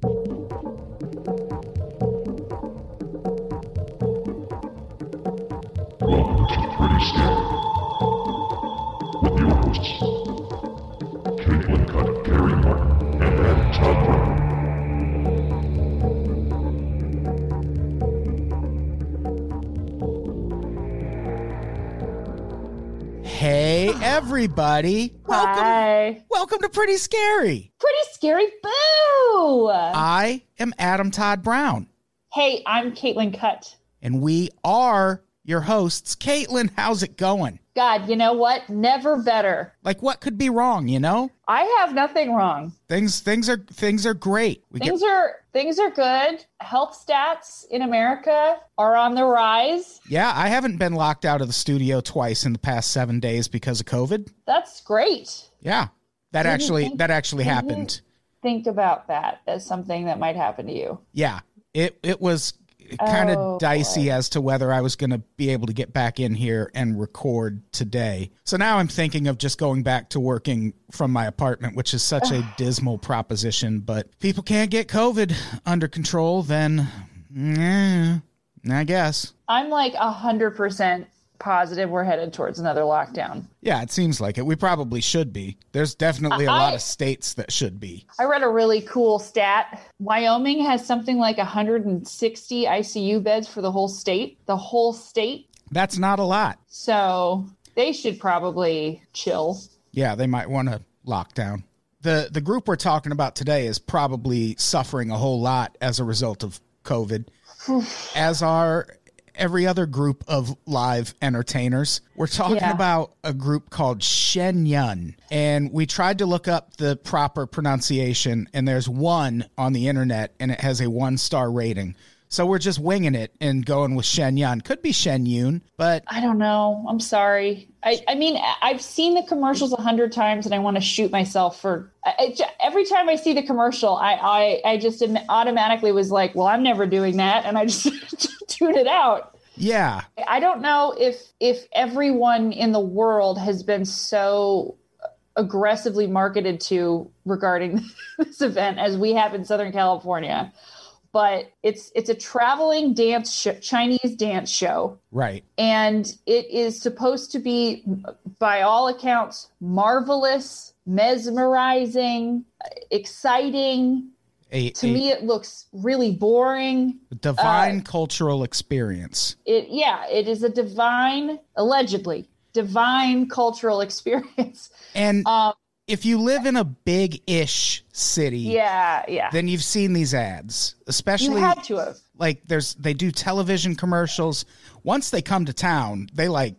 Welcome to Pretty Scary. With your hosts, Caitlin Cutt, Gary Martin, and Adam Todd Brown. Hey, everybody. Welcome. Hi. Welcome to Pretty Scary. Pretty scary boo. I am Adam Todd Brown, hey, I'm Caitlin Cutt. and we are your hosts. Caitlin, how's it going? God, you know what? Never better. Like, what could be wrong? You know, I have nothing wrong. things things are things are great. We Things are things are good. Health stats in America are on the rise. yeah. I haven't been locked out of the studio twice in the past seven days because of COVID. That's great. Yeah, that Didn't actually think- that actually happened. Think about that as something that might happen to you. Yeah, it it was kind of Oh, dicey boy. as to whether I was going to be able to get back in here and record today. So now I'm thinking of just going back to working from my apartment, which is such a dismal proposition. But if people can't get COVID under control, then yeah, I guess. I'm like a hundred percent positive we're headed towards another lockdown. Yeah, it seems like it. We probably should be. There's definitely a I- lot of states that should be. I read a really cool stat. Wyoming has something like 160 ICU beds for the whole state. The whole state. That's not a lot. So they should probably chill. Yeah, they might want to lock down. The the group we're talking about today is probably suffering a whole lot as a result of COVID. as are every other group of live entertainers. We're talking Yeah. about a group called Shen Yun. And we tried to look up the proper pronunciation, and there's one on the internet, and it has a one star rating. So we're just winging it and going with Shen Yun. Could be Shen Yun, but I don't know. I'm sorry. I, I mean, I've seen the commercials a hundred times, and I want to shoot myself for. I, I every time I see the commercial, I, I I just automatically was like, well, I'm never doing that, and I just tune it out. yeah, I don't know if if everyone in the world has been so aggressively marketed to regarding this event as we have in Southern California. But it's it's a traveling dance sh- Chinese dance show, right. and it is supposed to be, by all accounts, marvelous, mesmerizing, exciting. A, To a me, it looks really boring. divine uh, cultural experience. it yeah it is a divine allegedly divine cultural experience And um if you live in a big ish city, yeah yeah then you've seen these ads, especially you had to have like there's they do television commercials. Once they come to town, they like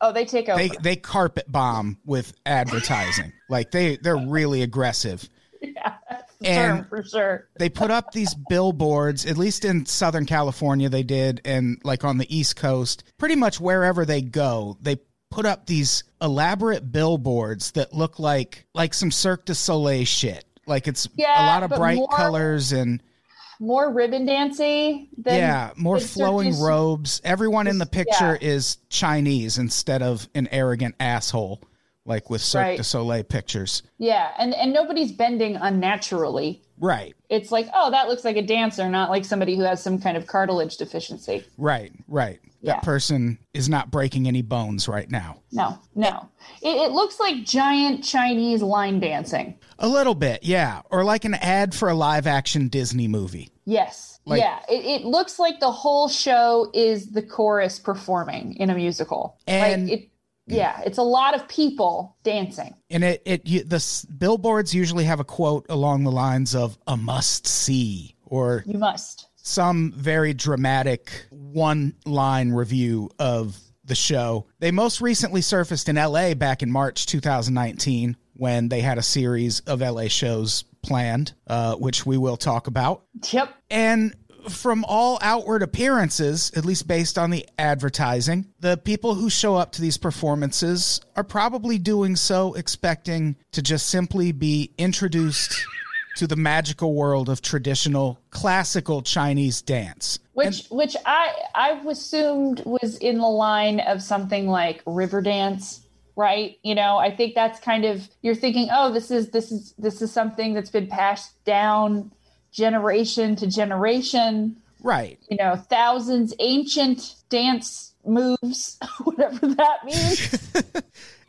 oh they take over they they carpet bomb with advertising. like they they're really aggressive. yeah and- for sure They put up these billboards, at least in Southern California they did and like on the East Coast, pretty much wherever they go, they put up these elaborate billboards that look like like some Cirque du Soleil shit. Like it's a lot of bright more- colors and more ribbon dancey than yeah, more Cirque flowing du- robes. Everyone in the picture yeah. is Chinese instead of an arrogant asshole like with Cirque Right. du Soleil pictures. yeah and and nobody's bending unnaturally Right. it's like oh that looks like a dancer not like somebody who has some kind of cartilage deficiency Right, right. Yeah. That person is not breaking any bones right now. no no it, it looks like giant chinese line dancing A little bit, yeah. Or like an ad for a live action Disney movie. Yes. Like- yeah. It, it looks like the whole show is the chorus performing in a musical. And- like it, yeah, it's a lot of people dancing. And it, it you, the s- billboards usually have a quote along the lines of a must see or You must. some very dramatic one line review of the show. They most recently surfaced in LA back in March 2019 when they had a series of LA shows planned, uh, which we will talk about. Yep. And from all outward appearances, at least based on the advertising, the people who show up to these performances are probably doing so expecting to just simply be introduced to the magical world of traditional classical Chinese dance. Which which I I assumed was in the line of something like Riverdance right? You know, I think that's kind of you're thinking, oh, this is this is this is something that's been passed down generation to generation, Right. you know, thousands ancient dance moves, whatever that means.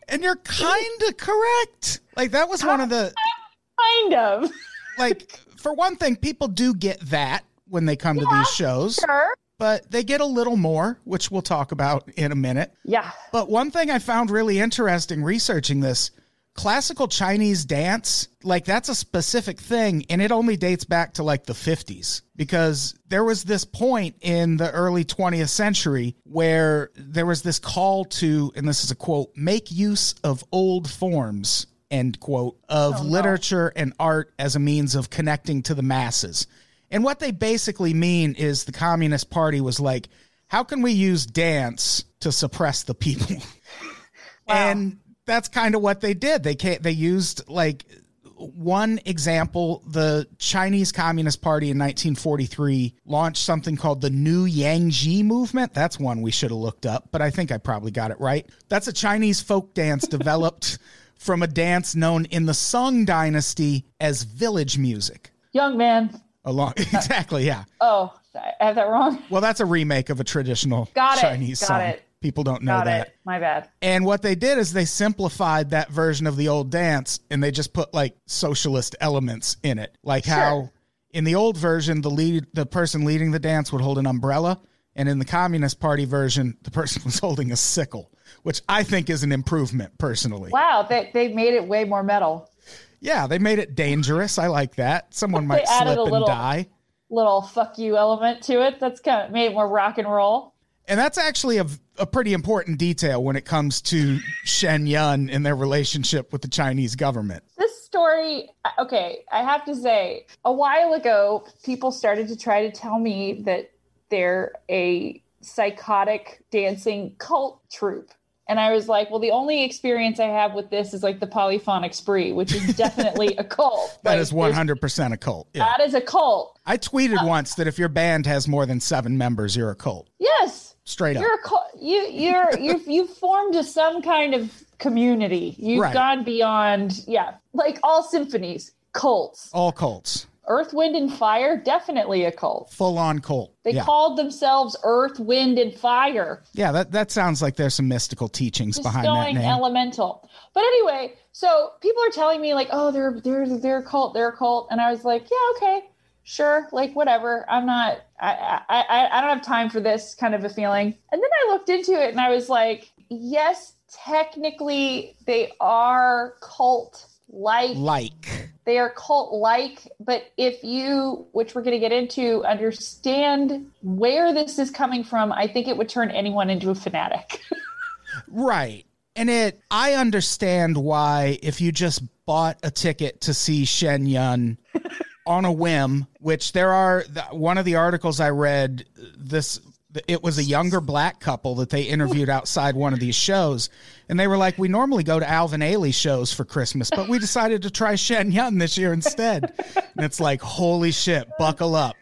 And you're kind of correct. Like that was one of the kind of. like for one thing people do get that when they come to these shows, Sure. but they get a little more, which we'll talk about in a minute. Yeah. But one thing I found really interesting researching this classical Chinese dance, like that's a specific thing, and it only dates back to like the 50s because there was this point in the early 20th century where there was this call to, and this is a quote, make use of old forms. End quote of oh, literature and art as a means of connecting to the masses. And what they basically mean is the Communist Party was like, how can we use dance to suppress the people? And that's kind of what they did. They ca they used like one example, the Chinese Communist Party in 1943 launched something called the New Yangji movement. That's one we should have looked up, but I think I probably got it right. That's a Chinese folk dance developed from a dance known in the Song dynasty as village music. Young man. Along exactly, yeah. Oh, I have that wrong. Well, that's a remake of a traditional Got it. Chinese Got song. it. People don't know Got that. it. My bad. And what they did is they simplified that version of the old dance and they just put like socialist elements in it. Like how in the old version the lead the person leading the dance would hold an umbrella and in the communist party version the person was holding a sickle, which I think is an improvement personally. Wow, they they made it way more metal. Yeah, they made it dangerous. I like that. Someone might slip and little- die. Little fuck you element to it. That's kind of made it more rock and roll. And that's actually a, a pretty important detail when it comes to Shen Yun and their relationship with the Chinese government. This story, okay, I have to say, a while ago, people started to try to tell me that they're a psychotic dancing cult troupe. And I was like, well, the only experience I have with this is like the polyphonic spree, which is definitely a cult. that like, is 100% a cult. Yeah. That is a cult. I tweeted Uh, once that if your band has more than seven members, you're a cult. Yes. Straight up. You're a. You you're you've you've formed a, some kind of community. You've Right. gone beyond, yeah, like all symphonies, cults. All cults. Earth, Wind, and Fire, definitely a cult. Full on cult. They yeah. called themselves Earth, Wind, and Fire. yeah, that, that sounds like there's some mystical teachings Just behind that name. elemental. But anyway, so people are telling me like, oh, they're they're they're a cult, they're a cult, and I was like, yeah, okay, sure, like whatever. I'm not. I I I, don't have time for this kind of a feeling. And then I looked into it, and I was like, yes, technically they are cult like like. they are cult like but if you which we're going to get into understand where this is coming from i think it would turn anyone into a fanatic Right. And it, I understand why if you just bought a ticket to see Shen Yun on a whim, which there are, the- one of the articles I read, this, it was a younger black couple that they interviewed outside one of these shows. And they were like, we normally go to Alvin Ailey shows for Christmas, but we decided to try Shen Yun this year instead. And it's like, holy shit, buckle up.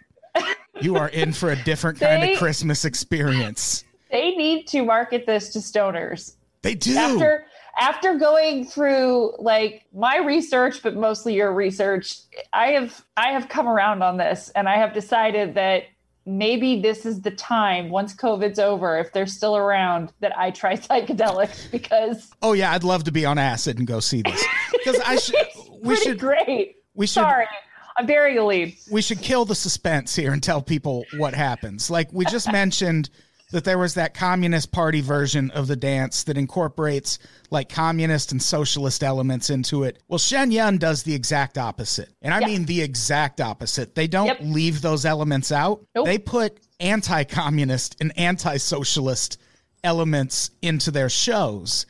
You are in for a different kind They- of Christmas experience. they need to market this to stoners They do. after after going through like my research but mostly your research i have i have come around on this and i have decided that maybe this is the time once covid's over if they're still around that i try psychedelics because Oh yeah, I'd love to be on acid and go see this because I should. We should. great We should. sorry i'm burying the lead We should kill the suspense here and tell people what happens. Like we just mentioned that there was that communist party version of the dance that incorporates like communist and socialist elements into it. Well, Shen Yun does the exact opposite, and I mean the exact opposite. They don't Yep. leave those elements out. Nope. They put anti-communist and anti-socialist elements into their shows.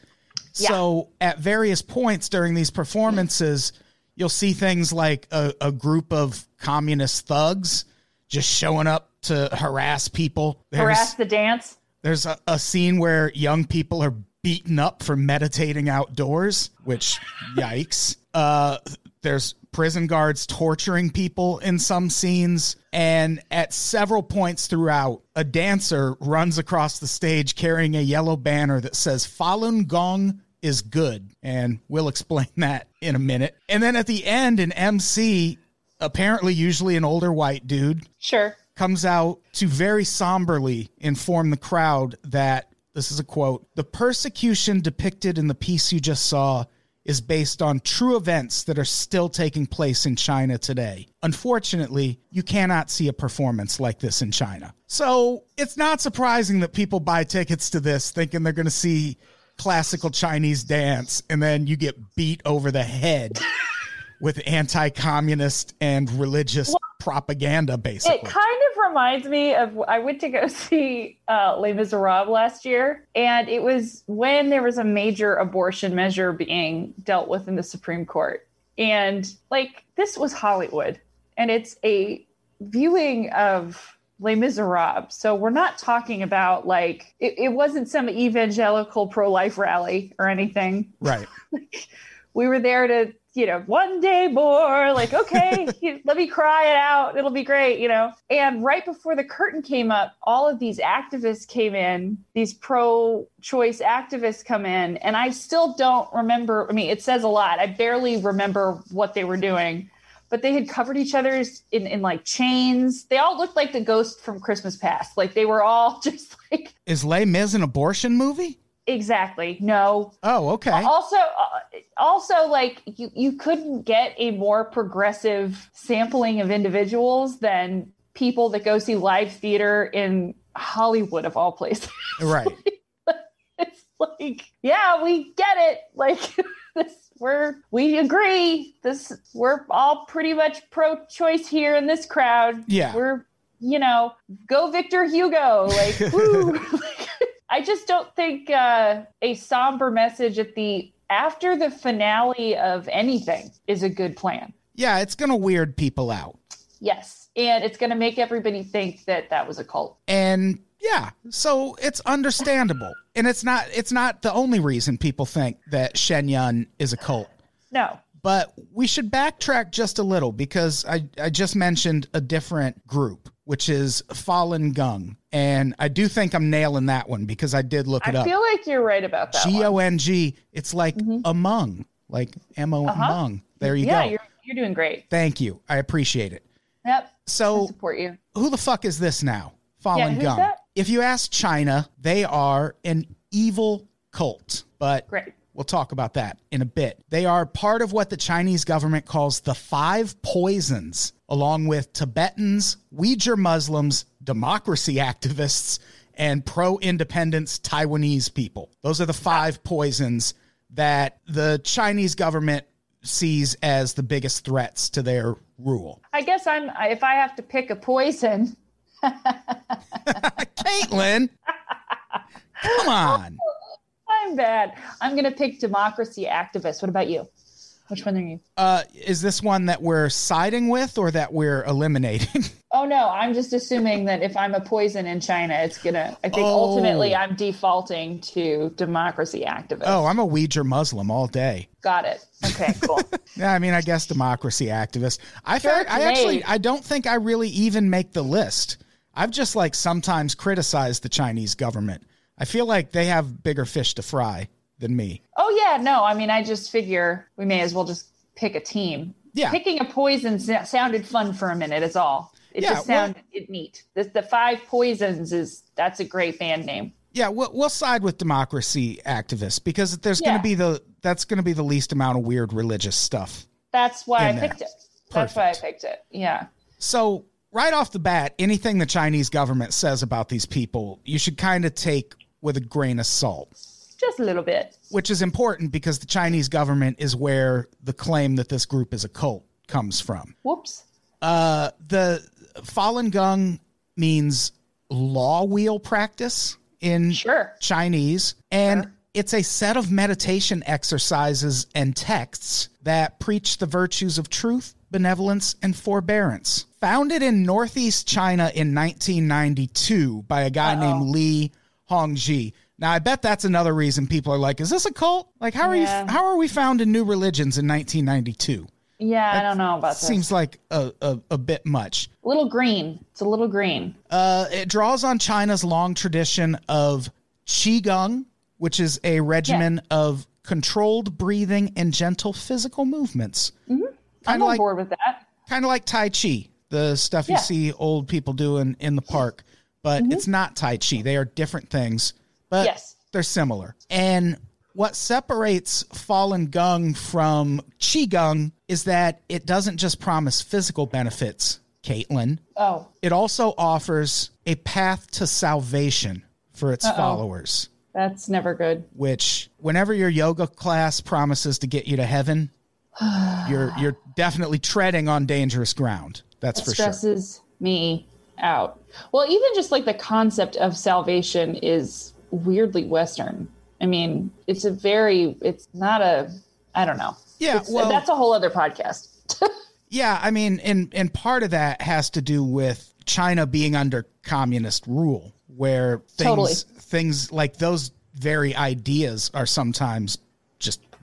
Yeah. So at various points during these performances, you'll see things like a, a group of communist thugs just showing up to harass people. There's, harass the dance there's a, a scene where young people are beaten up for meditating outdoors, which yikes. Uh, there's prison guards torturing people in some scenes. And at several points throughout, a dancer runs across the stage carrying a yellow banner that says Falun Gong is good. And we'll explain that in a minute. And then at the end, an MC apparently usually an older white dude, Sure. comes out to very somberly inform the crowd that this is a quote the persecution depicted in the piece you just saw is based on true events that are still taking place in China today. Unfortunately, you cannot see a performance like this in China. So it's not surprising that people buy tickets to this thinking they're going to see classical Chinese dance and then you get beat over the head with anti communist and religious propaganda, basically. It kind of reminds me of I went to go see uh, Les Miserables last year, and it was when there was a major abortion measure being dealt with in the Supreme Court. And like, this was Hollywood, and it's a viewing of Les Miserables. So we're not talking about like, it, it wasn't some evangelical pro life rally or anything right. we were there to you know one day more like okay let me cry it out. It'll be great you know. And right before the curtain came up all of these activists came in these pro choice activists come in and i still don't remember i mean it says a lot. I barely remember what they were doing but they had covered each other's in, in like chains. They all looked like the ghost from christmas past. Like they were all just like Is Les Mis an abortion movie? Exactly no Oh, okay. also uh, also like you you couldn't get a more progressive sampling of individuals than people that go see live theater in Hollywood of all places. Right. it's like, yeah, we get it. Like this we're we agree. This we're all pretty much pro choice here in this crowd. Yeah. We're you know, go Victor Hugo. Like woo. I just don't think uh, a somber message at the after the finale of anything is a good plan. Yeah, it's going to weird people out. Yes, and it's going to make everybody think that that was a cult. And yeah, so it's understandable. And it's not it's not the only reason people think that Shen Yun is a cult. No, But we should backtrack just a little because I, I just mentioned a different group, which is Falun Gong. And I do think I'm nailing that one because I did look it I up. I feel like you're right about that. G O N G. one. O N G. It's like among, like M O Uh-huh. among. There you yeah, go. you're you're doing great. Thank you. I appreciate it. Yep, I So support you. who the fuck is this now? Falun Yeah, who's Gong. that? If you ask China, they are an evil cult, but Great. we'll talk about that in a bit. They are part of what the Chinese government calls the five poisons, along with Tibetans, Uyghur Muslims, democracy activists, and pro independence Taiwanese people. Those are the five poisons that the Chinese government sees as the biggest threats to their rule. I guess I'm. If I have to pick a poison, Caitlin, come on. I'm bad. I'm gonna pick democracy activists. What about you? Which one are you? Uh, is this one that we're siding with or that we're eliminating? Oh no, I'm just assuming that if I'm a poison in China, it's gonna. I think Oh. ultimately I'm defaulting to democracy activist. oh, I'm a Uyghur Muslim all day. got it. Okay, cool. Yeah, I mean, I guess democracy activist. I Sure, fact, I actually. I don't think I really even make the list. I've just like sometimes criticized the Chinese government. I feel like they have bigger fish to fry than me. oh yeah, no, I mean I just figure we may as well just pick a team. Yeah. Picking a poison sounded fun for a minute. Is all. It Yeah, just sounded it neat. The, the five poisons is that's a great band name. Yeah, we'll, we'll side with democracy activists because there's going to be the that's going to be the least amount of weird religious stuff. That's why I there. picked it. That's why I picked it. Yeah. So, right off the bat, anything the Chinese government says about these people, you should kind of take with a grain of salt, Just a little bit. which is important because the Chinese government is where the claim that this group is a cult comes from. Whoops. Uh, the Falun Gong means law wheel practice in Sure. Chinese, and Sure. it's a set of meditation exercises and texts that preach the virtues of truth, benevolence, and forbearance. Founded in Northeast China in 1992 by a guy named Li Hongzhi. Now, I bet that's another reason people are like, "Is this a cult? Like, how are Yeah. you? How are we founding new religions in 1992?" Yeah, I don't know about this. Seems like a, a, a bit much. a little green. It's a little green. Uh, it draws on China's long tradition of Qigong, which is a regimen of controlled breathing and gentle physical movements. I'm Kinda on like, board with that. kind of like Tai Chi, the stuff you see old people doing in the park, but it's not Tai Chi. They are different things, but Yes. they're similar. And what separates Falun Gong from Qi Qigong is that it doesn't just promise physical benefits, Caitlin. Oh, It also offers a path to salvation for its followers, that's never good. which whenever your yoga class promises to get you to heaven, you're you're definitely treading on dangerous ground. That's for sure. stresses me out. Well, even just like the concept of salvation is weirdly Western. I mean, it's a very, it's not a, I don't know. Yeah, It's- well- that's a whole other podcast. Yeah, I mean, and and part of that has to do with China being under communist rule, where things Totally. things like those very ideas are sometimes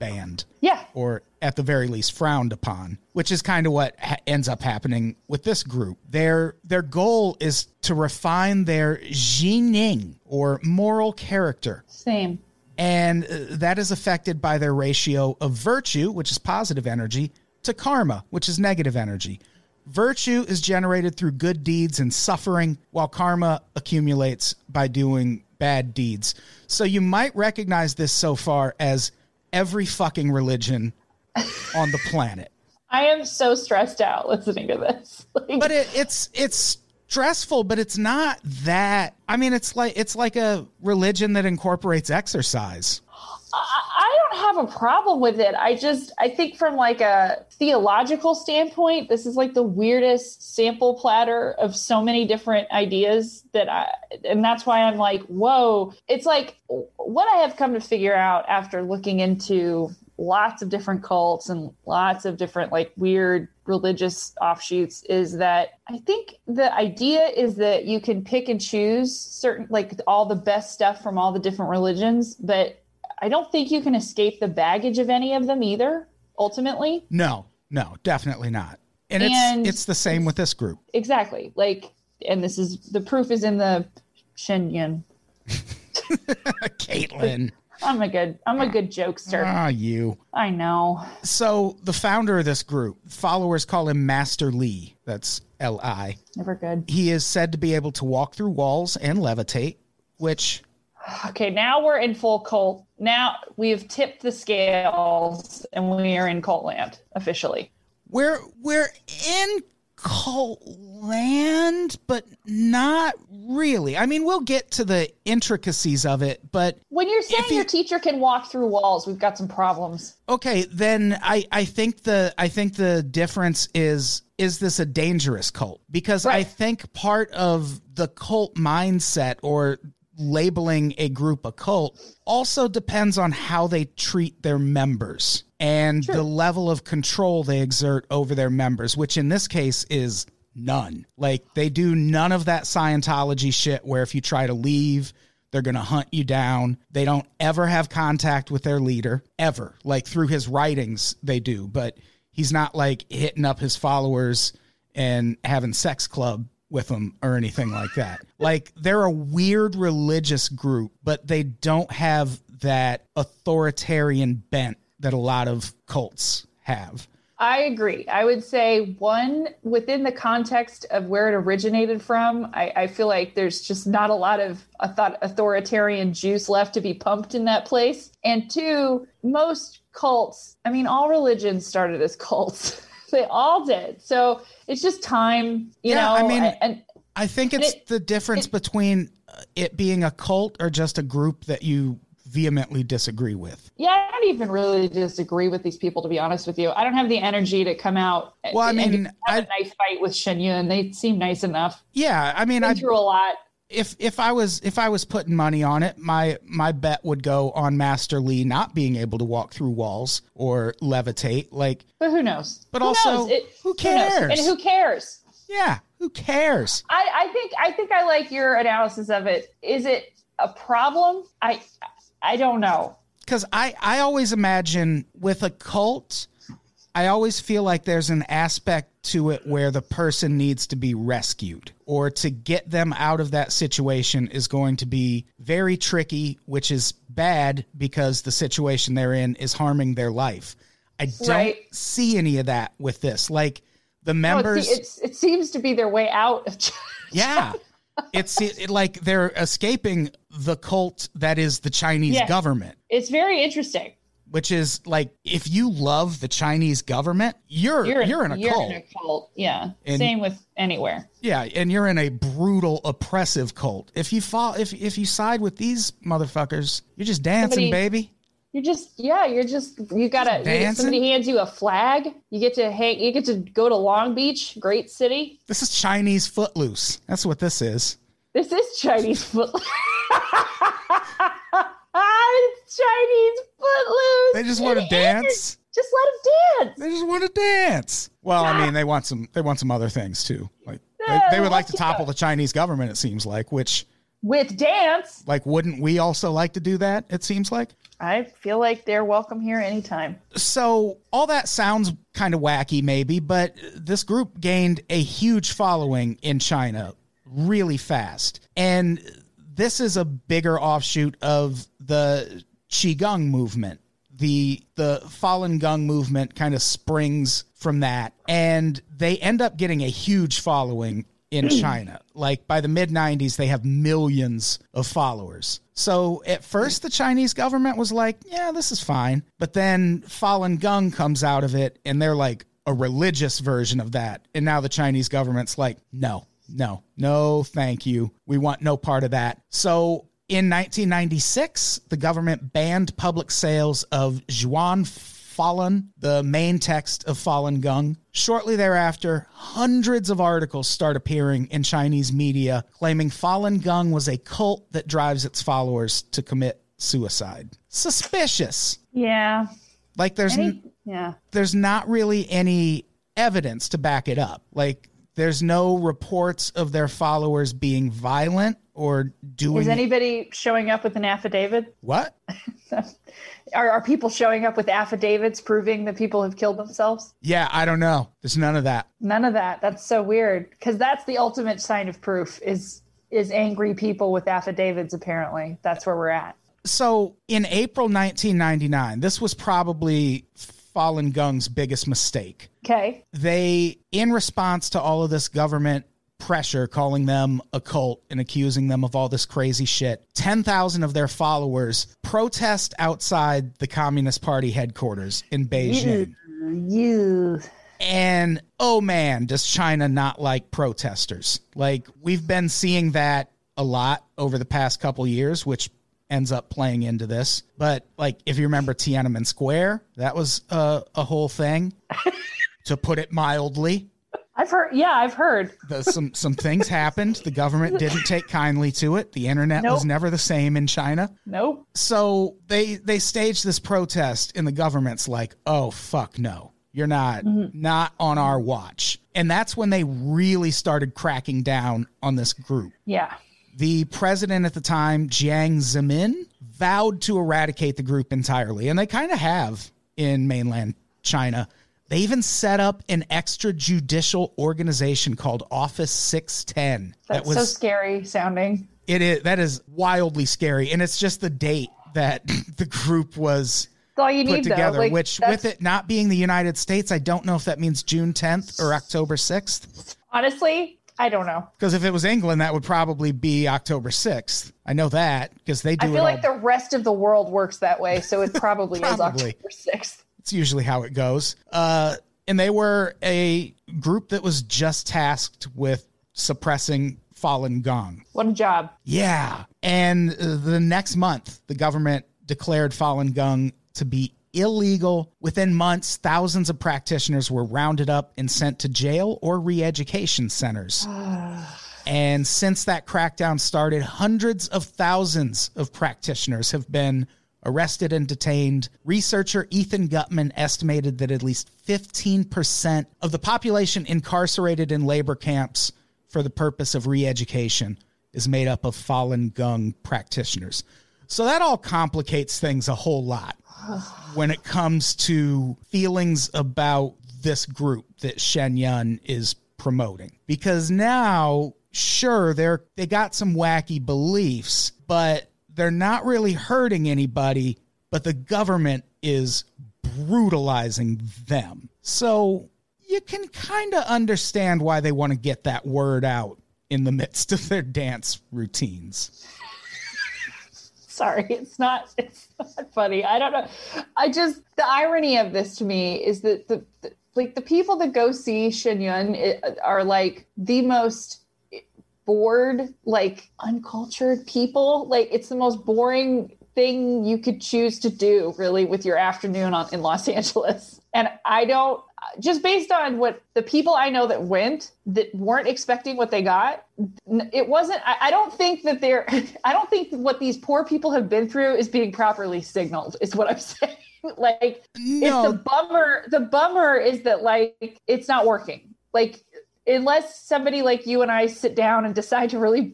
banned yeah. or at the very least frowned upon, which is kind of what ha- ends up happening with this group. Their their goal is to refine their jining or moral character Same. and uh, that is affected by their ratio of virtue, which is positive energy, to karma, which is negative energy. Virtue is generated through good deeds and suffering, while karma accumulates by doing bad deeds. So you might recognize this so far as every fucking religion on the planet. I am so stressed out listening to this. Like, But it, it's it's stressful, but it's not that. I mean, it's like it's like a religion that incorporates exercise. Don't have a problem with it. I just I think from like a theological standpoint, this is like the weirdest sample platter of so many different ideas that I and that's why I'm like, whoa. It's like what I have come to figure out after looking into lots of different cults and lots of different like weird religious offshoots is that I think the idea is that you can pick and choose certain like all the best stuff from all the different religions, but I don't think you can escape the baggage of any of them either, ultimately. No, no, definitely not. And, And it's it's the same with this group. Exactly. Like, and this is the proof is in the Shen Yun. Caitlin. I'm a good, I'm a good jokester. Ah, you. I know. So the founder of this group, followers call him Master Lee. That's L I. Never good. He is said to be able to walk through walls and levitate, which Okay, now we're in full cult. Now we've tipped the scales and we are in cult land officially. we're we're in cult land, but not really. I mean, we'll get to the intricacies of it, but When you're saying you- your teacher can walk through walls, we've got some problems. okay then i i think the i think the difference is is this a dangerous cult because i think part of the cult mindset or labeling a group a cult also depends on how they treat their members and the level of control they exert over their members which in this case is none like they do none of that scientology shit where if you try to leave they're going to hunt you down. They don't ever have contact with their leader, ever. Like through his writings, they do, but he's not like hitting up his followers and having sex club with them or anything like that. like they're a weird religious group, but they don't have that authoritarian bent that a lot of cults have. I agree. I would say one within the context of where it originated from. I, I feel like there's just not a lot of author- authoritarian juice left to be pumped in that place. And two, most cults. I mean, all religions started as cults. they all did. So it's just time, you Yeah, know. I mean- and I think it's it- the difference between uh, it being a cult or just a group that you vehemently disagree with. yeah, I don't even really disagree with these people. To be honest with you, I don't have the energy to come out. Well, I and mean, have I- a nice fight with Shen Yun. They seem nice enough. Yeah, I mean, I through a lot. If if I was if I was putting money on it, my my bet would go on Master Lee not being able to walk through walls or levitate. Like, But who knows? But Who also, knows? It- who cares? And who cares? yeah, who cares? I, I think I think I like your analysis of it. Is it a problem? I I don't know. Because I I always imagine with a cult, I always feel like there's an aspect to it where the person needs to be rescued or to get them out of that situation is going to be very tricky, which is bad because the situation they're in is harming their life. I don't Right. see any of that with this. Like The No, members, it's, it's it seems to be their way out yeah, it's it, like they're escaping the cult that is the Chinese Yeah. government. It's very interesting. Which is like if you love the Chinese government, you're you're, in a you're cult. in a cult. Yeah. And- Same with anywhere. Yeah, and you're in a brutal, oppressive cult. If you fall, if if you side with these motherfuckers, you're just dancing, Somebody- baby. You're just yeah. You're just you gotta. You, somebody hands you a flag. You get to hang. You get to go to Long Beach, great city. This is Chinese footloose. That's what this is. This is Chinese foot. it's Chinese footloose. They just want to dance. Just let them dance. They just want to dance. Well, I mean, they want some. They want some other things too. Like they, they would like to topple the Chinese government. It seems like. Which, With dance, like, wouldn't we also like to do that? It seems like. I feel like they're welcome here anytime. So all that sounds kind of wacky, maybe, but this group gained a huge following in China really fast, and this is a bigger offshoot of the qigong movement. The the Falun Gong movement kind of springs from that, and they end up getting a huge following in hmm. China. Like by the mid 90s, they have millions of followers. So at first, the Chinese government was like, yeah, this is fine. But then Falun Gong comes out of it, and they're like a religious version of that. And now the Chinese government's like, no, no, no, thank you. We want no part of that. So in 1996, the government banned public sales of Zhuan Falun, the main text of Falun Gong. Shortly thereafter, hundreds of articles start appearing in Chinese media claiming Falun Gong was a cult that drives its followers to commit suicide. Suspicious. Yeah. Like there's Any, yeah. there's not really any evidence to back it up. Like there's no reports of their followers being violent or doing Is anybody showing up with an affidavit? what? Are, are people showing up with affidavits proving that people have killed themselves? Yeah, I don't know. There's none of that. None of that. That's so weird because that's the ultimate sign of proof is is angry people with affidavits. Apparently, that's where we're at. So in April 1999, this was probably Falun Gong's biggest mistake. Okay. They, in response to all of this government pressure, calling them a cult and accusing them of all this crazy shit, 10,000 of their followers protest outside the Communist Party headquarters in Beijing. You. And oh man, does China not like protesters? Like we've been seeing that a lot over the past couple years, which ends up playing into this. But like if you remember Tiananmen Square, that was a, a whole thing. to put it mildly, I've heard. Yeah, I've heard. the, some some things happened. The government didn't take kindly to it. The internet was never the same in China. Nope. so they they staged this protest and the government's like oh fuck no you're not mm-hmm. not on our watch and that's when they really started cracking down on this group Yeah. The president at the time jiang zemin vowed to eradicate the group entirely and they kind of have in mainland china they even set up an extrajudicial organization called office 610 That's so scary sounding. it is that is wildly scary and it's just the date that the group was That's all you put need, together. Like, which that's- with it not being the united states i don't know if that means june 10th or october 6th honestly, I don't know. because if it was england that would probably be october 6th i know that because they do I feel all, like the rest of the world works that way, so it probably, is Probably. October sixth. it's usually how it goes uh, and they were a group that was just tasked with suppressing falun gong What a job! Yeah. And uh, the next month, the government declared Falun Gong to be illegal. Within months, thousands of practitioners were rounded up and sent to jail or re education centers. and since that crackdown started, hundreds of thousands of practitioners have been arrested and detained. Researcher Ethan Gutmann estimated that at least 15% of the population incarcerated in labor camps for the purpose of re education is made up of Falun Gong practitioners. So that all complicates things a whole lot when it comes to feelings about this group that Shen Yun is promoting. Because now, sure, they're they got some wacky beliefs, but they're not really hurting anybody, but the government is brutalizing them. So you can kind of understand why they want to get that word out in the midst of their dance routines. Sorry, it's not it's not funny. I don't know. I just the irony of this to me is that the, the like the people that go see Shen Yun eh, are like the most bored, like uncultured people. Like it's the most boring thing you could choose to do really with your afternoon on, in Los Angeles. And I don't just based on what the people I know that went that weren't expecting what they got, it wasn't. I, I don't think that they're. I don't think what these poor people have been through is being properly signaled. Is what I'm saying. like, No. it's the bummer. The bummer is that like it's not working. Like, unless somebody like you and I sit down and decide to really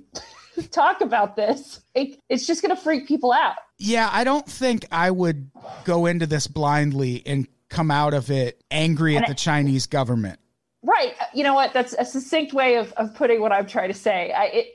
talk about this, it, it's just going to freak people out. Yeah, I don't think I would go into this blindly and come out of it angry at the Chinese government. Right. Uh, you know what? That's a succinct way of, of putting what I'm trying to say. I, it,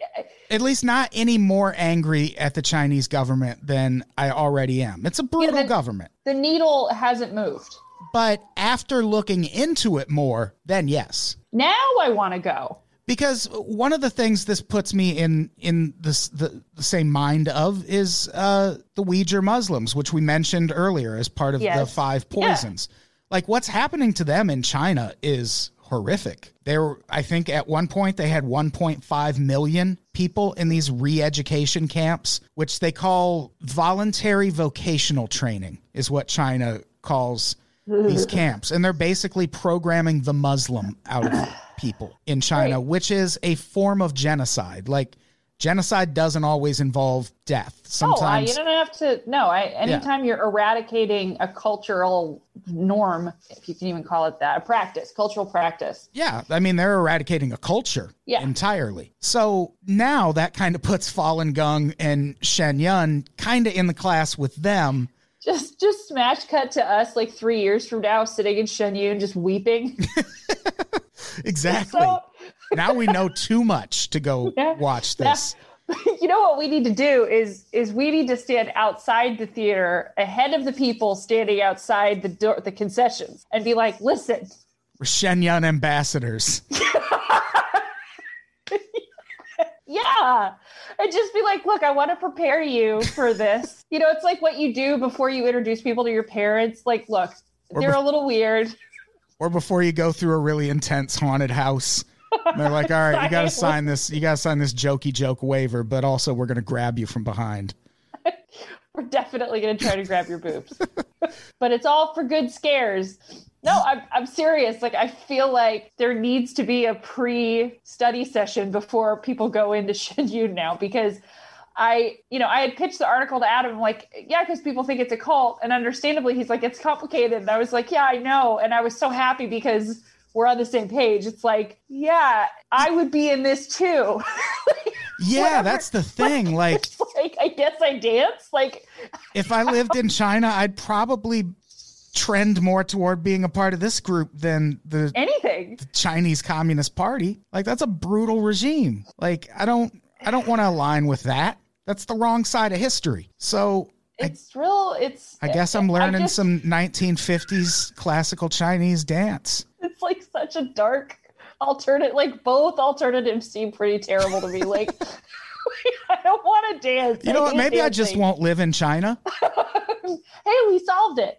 At least not any more angry at the Chinese government than I already am. It's a brutal then- government. the needle hasn't moved. But after looking into it more, then yes. Now I want to go. Because one of the things this puts me in in this the, the same mind of is uh the Uyghur Muslims, which we mentioned earlier as part of the five poisons. Like what's happening to them in China is horrific. There I think at one point they had 1.5 million people in these re-education camps, which they call voluntary vocational training is what China calls these camps and they're basically programming the muslim out of people in china Right. which is a form of genocide like genocide doesn't always involve death Oh, I, you don't have to. No, I, anytime you're eradicating a cultural norm, if you can even call it that, a practice, cultural practice. yeah i mean they're eradicating a culture Yeah. entirely so now that kind of puts falun gong and shen yun kind of in the class with them Just, just smash cut to us like three years from now, sitting in Shen Yun, just weeping. exactly. So, now we know too much to go Yeah. watch this. You know what we need to do is is we need to stand outside the theater ahead of the people standing outside the door the concessions and be like listen. We're shen yun ambassadors yeah and just be like look i want to prepare you for this you know it's like what you do before you introduce people to your parents like look Or they're bef- a little weird or before you go through a really intense haunted house. And they're like, all right, you got to sign this. You got to sign this jokey joke waiver, but also we're going to grab you from behind. we're definitely going to try to grab your boobs but it's all for good scares no I'm, I'm serious. Like i feel like there needs to be a pre-study session before people go into shen yun now because i you know i had pitched the article to adam like yeah because people think it's a cult. And understandably he's like it's complicated. And i was like yeah i know. And i was so happy because we're on the same page. It's like yeah i would be in this too. Yeah, Whatever. that's the thing. Like, like i guess i dance? Like if I lived in China, I'd probably trend more toward being a part of this group than the anything Chinese Communist Party. Like, that's a brutal regime. Like, I don't, I don't want to align with that. That's the wrong side of history. So I, it's real it's I guess I'm learning just- some 1950s classical Chinese dance. it's like such a dark alternate like both alternatives seem pretty terrible to me like i don't want to dance You know what? Maybe I just won't live in China. hey we solved it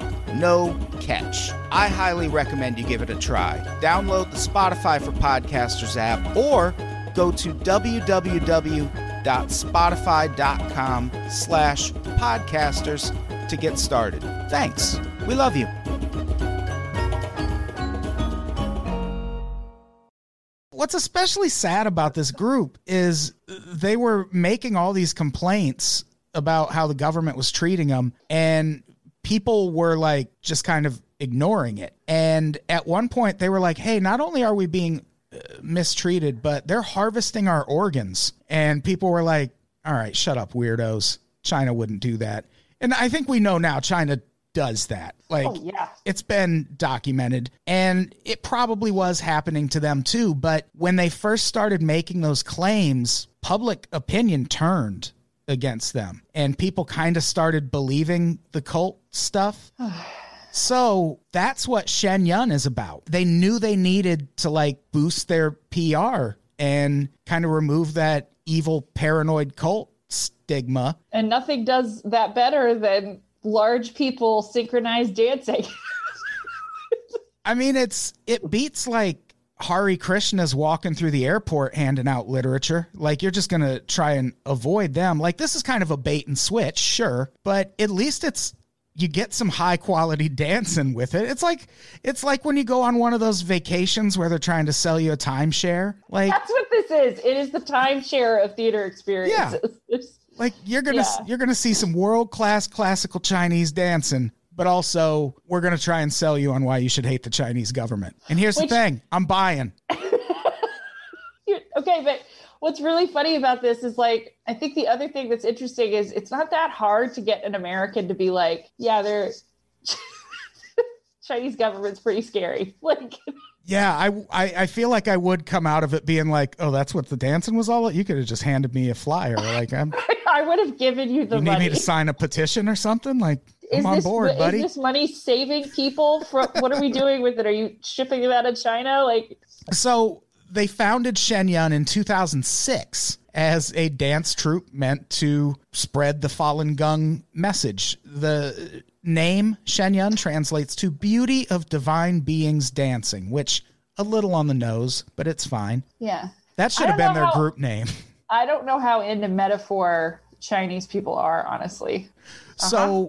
no catch. I highly recommend you give it a try. Download the Spotify for Podcasters app or go to www.spotify.com slash podcasters to get started. Thanks. We love you. What's especially sad about this group is they were making all these complaints about how the government was treating them and people were like just kind of ignoring it. And at one point they were like, "Hey, not only are we being uh, mistreated, but they're harvesting our organs." And people were like, "All right, shut up, weirdos. China wouldn't do that." And I think we know now China does that. Like Oh, yeah. it's been documented and it probably was happening to them too, but when they first started making those claims, public opinion turned against them and people kind of started believing the cult stuff. So that's what Shen Yun is about. They knew they needed to like boost their PR and kind of remove that evil paranoid cult stigma. And nothing does that better than large people synchronized dancing. I mean, it's it beats like Hare Krishna's walking through the airport handing out literature. Like you're just gonna try and avoid them. Like this is kind of a bait and switch, sure, but at least it's you get some high quality dancing with it. It's like it's like when you go on one of those vacations where they're trying to sell you a timeshare. Like That's what this is. It is the timeshare of theater experiences. It's- like you're gonna Yeah. you're gonna see some world class classical Chinese dancing. But also, we're going to try and sell you on why you should hate the Chinese government. And here's Which- the thing I'm buying. Okay, but what's really funny about this is like I think the other thing that's interesting is it's not that hard to get an American to be like, yeah, they're Chinese government's pretty scary. Like Yeah, I, I I feel like I would come out of it being like, oh, that's what the dancing was all. You could have just handed me a flyer. Like, I'm, I would have given you the you need money. me to sign a petition or something. Like, is this board, is this money saving people from what are we doing with it? Are you shipping it out of China? Like So they founded Shen Yun in 2006 as a dance troupe meant to spread the Falun Gong message. The name Shen Yun translates to beauty of divine beings dancing, which a little on the nose, but it's fine. Yeah. That should have been their how- group name. I don't know how into metaphor Chinese people are, honestly. So uh-huh.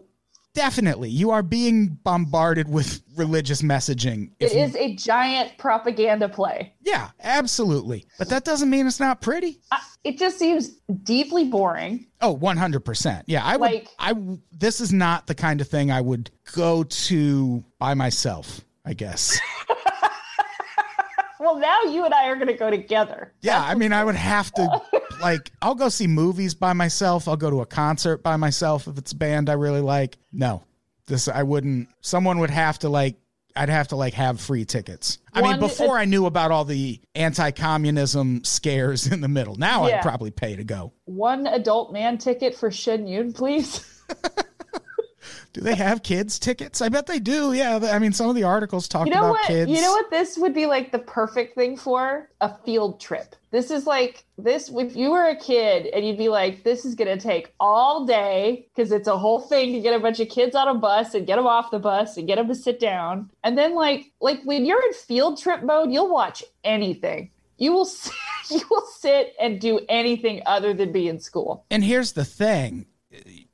Definitely, you are being bombarded with religious messaging. It is a giant propaganda play. yeah, absolutely. But that doesn't mean it's not pretty. I, it just seems deeply boring. Oh, 100%. Yeah, I would Like- I this is not the kind of thing I would go to by myself, I guess. Well, now you and I are going to go together. Yeah, I mean, I would have to like I'll go see movies by myself. I'll go to a concert by myself if it's a band I really like. No. This I wouldn't someone would have to like I'd have to like have free tickets. I mean, One- uh, before I knew about all the anti-communism scares in the middle. Now I'd probably pay to go. One adult man ticket for Shen Yun, please. Do they have kids tickets? I bet they do. Yeah, I mean, some of the articles talk You know about what? kids. You know what this would be like the perfect thing for? A field trip. This is like this if you were a kid and you'd be like this is going to take all day because it's a whole thing to get a bunch of kids on a bus and get them off the bus and get them to sit down. And then like like when you're in field trip mode, you'll watch anything. You will sit, you will sit and do anything other than be in school. And here's the thing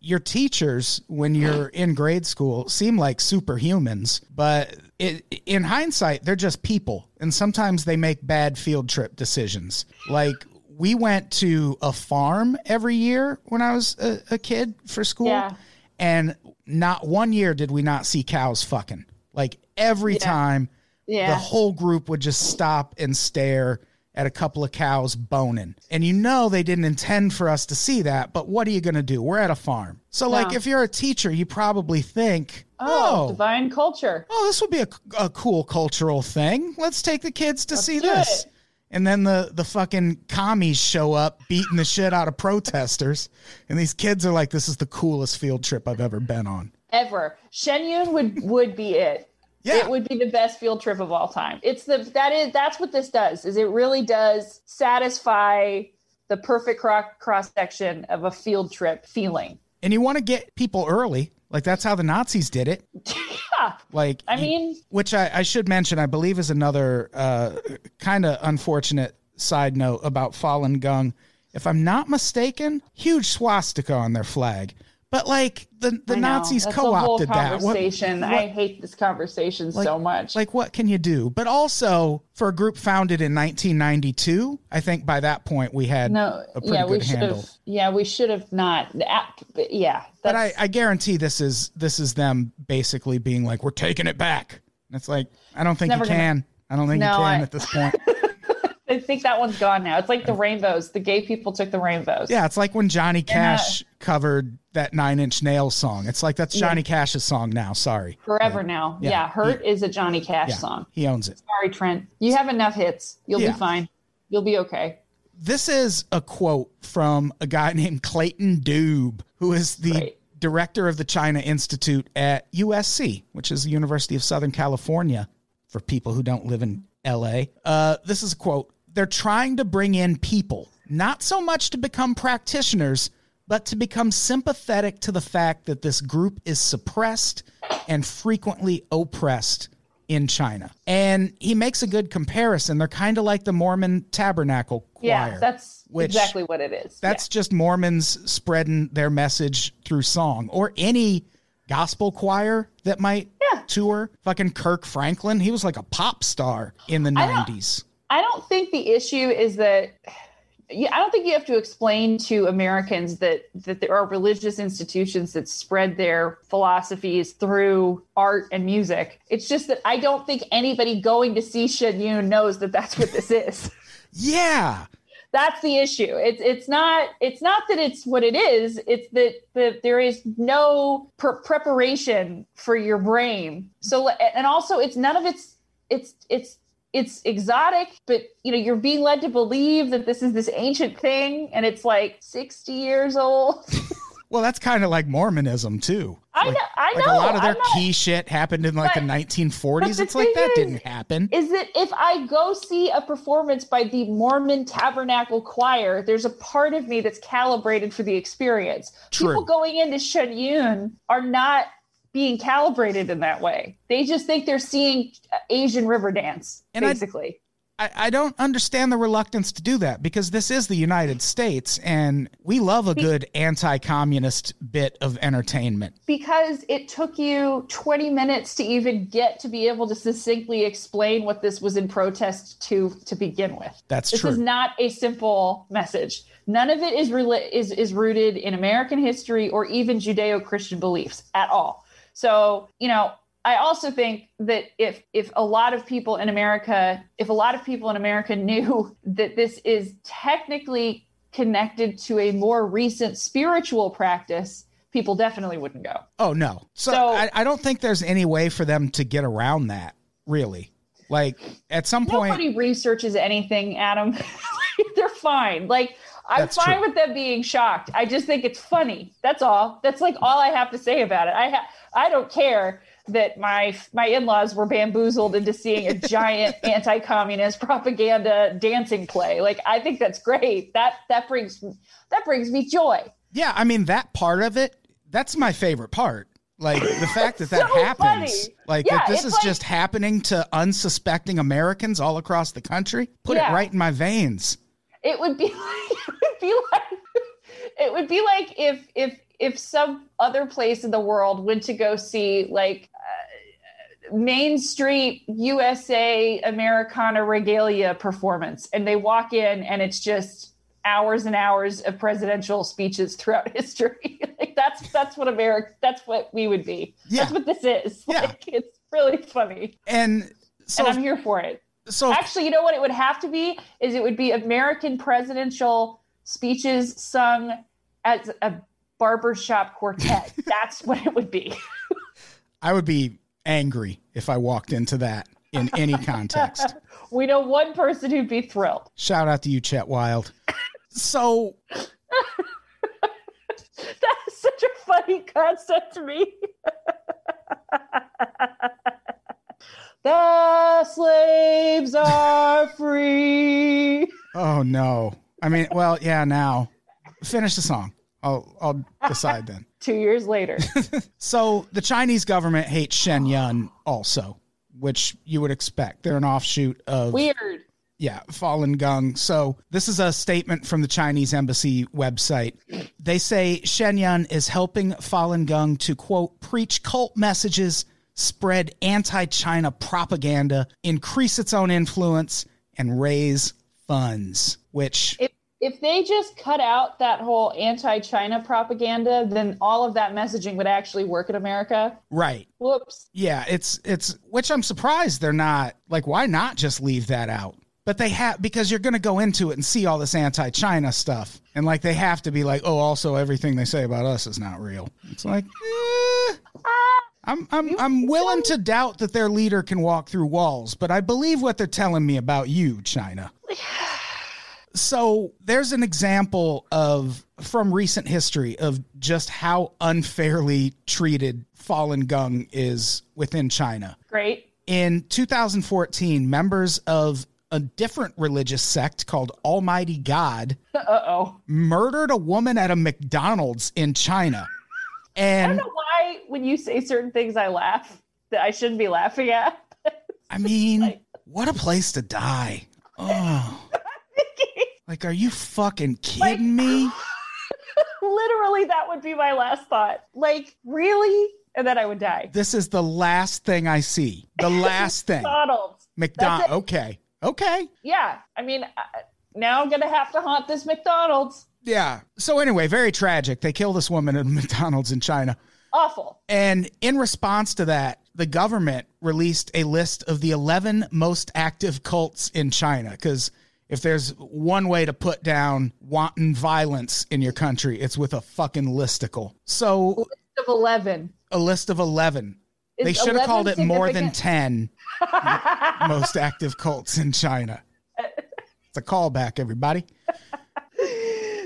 your teachers, when you're in grade school, seem like superhumans, but it, in hindsight, they're just people. And sometimes they make bad field trip decisions. Like, we went to a farm every year when I was a, a kid for school. Yeah. And not one year did we not see cows fucking. Like, every time Yeah. the whole group would just stop and stare at a couple of cows boning. And you know they didn't intend for us to see that, but what are you going to do? We're at a farm. So, like, if you're a teacher, you probably think, oh, oh, divine culture. oh, this would be a, a cool cultural thing. Let's take the kids to see this. it. And then the, the fucking commies show up beating the shit out of protesters. And these kids are like, this is the coolest field trip I've ever been on. ever. Shen Yun would would be it. Yeah. It would be the best field trip of all time. It's the that is that's what this does. Is it really does satisfy the perfect cross section of a field trip feeling. And you want to get people early. Like that's how the Nazis did it. yeah. Like I mean, which I, I should mention, I believe is another uh, kind of unfortunate side note about Falun Gong. If I'm not mistaken, huge swastika on their flag. But like the the Nazis co-opted a whole that. What- conversation. what- I hate this conversation so much. Like what can you do? But also for a group founded in 1992, I think by that point we had no, a pretty yeah, we good should handle. have. Yeah, we should have not. Uh, but Yeah, But I, I guarantee this is this is them basically being like, we're taking it back. And it's like, I don't think you never gonna- can. I don't think No, you can I- at this point. I think that one's gone now. It's like the rainbows. The gay people took the rainbows. yeah, it's like when Johnny uh, Cash covered that Nine Inch Nails song. It's like that's Johnny Cash's song now. Sorry. Forever now. Yeah. Yeah, Hurt is a Johnny Cash Yeah, song. he owns it. Sorry, Trent. You have enough hits. You'll Yeah. be fine. You'll be okay. This is a quote from a guy named Clayton Dube, who is the Right. director of the China Institute at USC, which is the University of Southern California for people who don't live in LA. Uh, this is a quote. They're trying to bring in people, not so much to become practitioners, but to become sympathetic to the fact that this group is suppressed and frequently oppressed in China. And he makes a good comparison. They're kind of like the Mormon Tabernacle Choir. Yeah, that's exactly what it is. That's just Mormons spreading their message through song or any gospel choir that might Yeah. tour. Fucking Kirk Franklin, he was like a pop star in the I don't- 90s. I don't think the issue is that yeah, I don't think you have to explain to Americans that that there are religious institutions that spread their philosophies through art and music. It's just that I don't think anybody going to see Shen Yun knows that that's what this is. Yeah. that's the issue. It's it's not it's not that it's what it is. It's that that there is no pre- preparation for your brain. So and also it's none of it's it's it's it's exotic, but you know you're being led to believe that this is this ancient thing, and it's like sixty years old. Well, that's kind of like Mormonism too. I Like- know. I Like know. a lot of their not- key shit happened in like the 1940s. the It's like that is- didn't happen. is that if I go see a performance by the Mormon Tabernacle Choir, there's a part of me that's calibrated for the experience. True. People going into Shen Yun are not being calibrated in that way. They just think they're seeing Asian Riverdance, And I- basically. I, I don't understand the reluctance to do that because this is the United States and we love a good anti communist bit of entertainment. because it took you 20 minutes to even get to be able to succinctly explain what this was in protest to to begin with. That's this true. is not a simple message. None of it is is is rooted in American history or even Judeo-Christian beliefs at all. So, you know, I also think that if if a lot of people in America, if a lot of people in America knew that this is technically connected to a more recent spiritual practice, people definitely wouldn't go. Oh no. So, So- I, I don't think there's any way for them to get around that, really. Like at some point Nobody researches anything, Adam. They're fine. Like I'm That's fine true. with them being shocked. I just think it's funny. That's all. That's like all I have to say about it. I ha- I don't care that my my in-laws were bamboozled into seeing a giant anti-communist propaganda dancing play. Like I think that's great. That that brings that brings me joy. Yeah, I mean that part of it, that's my favorite part. Like the fact that that so happens. funny. Like Yeah, that this is like- just happening to unsuspecting Americans all across the country. Put Yeah. it right in my veins. It would be like it would be like it would be like if if if some other place in the world went to go see like uh, Main Street USA Americana regalia performance and they walk in and it's just hours and hours of presidential speeches throughout history. Like that's that's what America that's what we would be. Yeah. that's what this is. Yeah. like it's really funny. And so and I'm here for it so Actually, you know what it would have to be is it would be American presidential speeches sung as a barbershop quartet. That's what it would be. I would be angry if I walked into that in any context. We know one person who'd be thrilled. Shout out to you, Chet Wild. So That is such a funny concept to me. The slaves are free. Oh no. I mean, well, yeah, now. Finish the song. I'll I'll decide then. Two years later. So the Chinese government hates Shen Yun also, which you would expect. They're an offshoot of Weird. yeah, Falun Gong. So this is a statement from the Chinese embassy website. They say Shen Yun is helping Falun Gong to quote preach cult messages, spread anti-China propaganda, increase its own influence, and raise funds. Which If if they just cut out that whole anti-China propaganda, then all of that messaging would actually work in America. right. Whoops. Yeah, it's it's which I'm surprised they're not like why not just leave that out? But they have because you're going to go into it and see all this anti-China stuff, and like they have to be like, oh, also everything they say about us is not real. It's like, eh, I'm I'm I'm willing to doubt that their leader can walk through walls, but I believe what they're telling me about you, China. So there's an example of from recent history of just how unfairly treated Falun Gong is within China. Great. In 2014, members of a different religious sect called Almighty God Uh oh. murdered a woman at a McDonald's in China. I don't And know why when you say certain things I laugh that I shouldn't be laughing at. I mean, what a place to die. Oh, like, are you fucking kidding me? Literally, that would be my last thought. Like, really? And then I would die. This is the last thing I see. The last thing. McDonald's. McDonald. Okay. Okay. Yeah. I mean, uh, now I'm going to have to haunt this McDonald's. Yeah. So anyway, very tragic. They kill this woman at McDonald's in China. Awful. And in response to that, the government released a list of the 11 most active cults in China. Because if there's one way to put down wanton violence in your country, it's with a fucking listicle. So list Of 11. a list of 11. they Is should have called it more than 10 most active cults in China. It's a callback, everybody.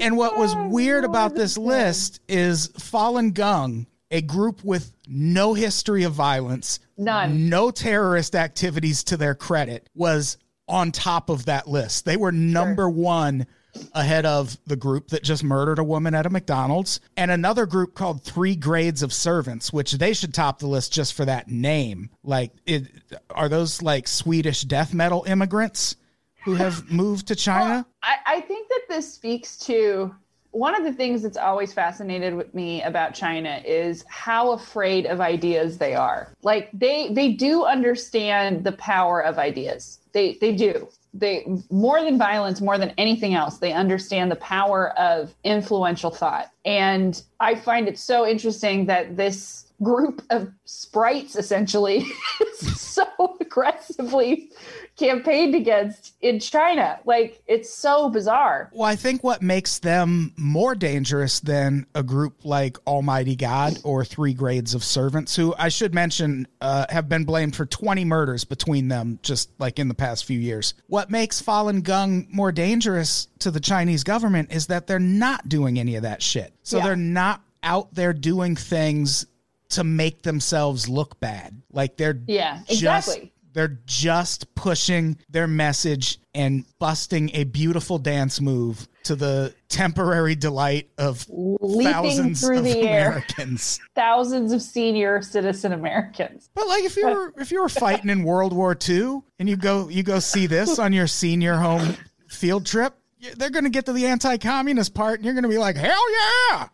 And what was oh, weird about this list is Falun Gong, a group with no history of violence, None. no terrorist activities to their credit, was on top of that list. They were number one ahead of the group that just murdered a woman at a McDonald's and another group called Three Grades of Servants, which they should top the list just for that name. Like, it, are those like Swedish death metal immigrants who have moved to China? I, I think that this speaks to one of the things that's always fascinated with me about China is how afraid of ideas they are. Like they they do understand the power of ideas. They they do. They more than violence, more than anything else, they understand the power of influential thought. And I find it so interesting that this group of sprites essentially is so aggressively campaigned against in China. Like it's so bizarre. Well, I think what makes them more dangerous than a group like Almighty God or Three Grades of Servants, who I should mention uh, have been blamed for 20 murders between them just like in the past few years. What makes Falun Gong more dangerous to the Chinese government is that they're not doing any of that shit. So Yeah. they're not out there doing things to make themselves look bad. Like they're Yeah, just exactly. They're just pushing their message and busting a beautiful dance move to the temporary delight of Leaping thousands through of the air. Americans. Thousands of senior citizen Americans. But like if you were if you were fighting in World War II and you go you go see this on your senior home field trip, they're going to get to the anti-communist part and you're going to be like, "Hell yeah!"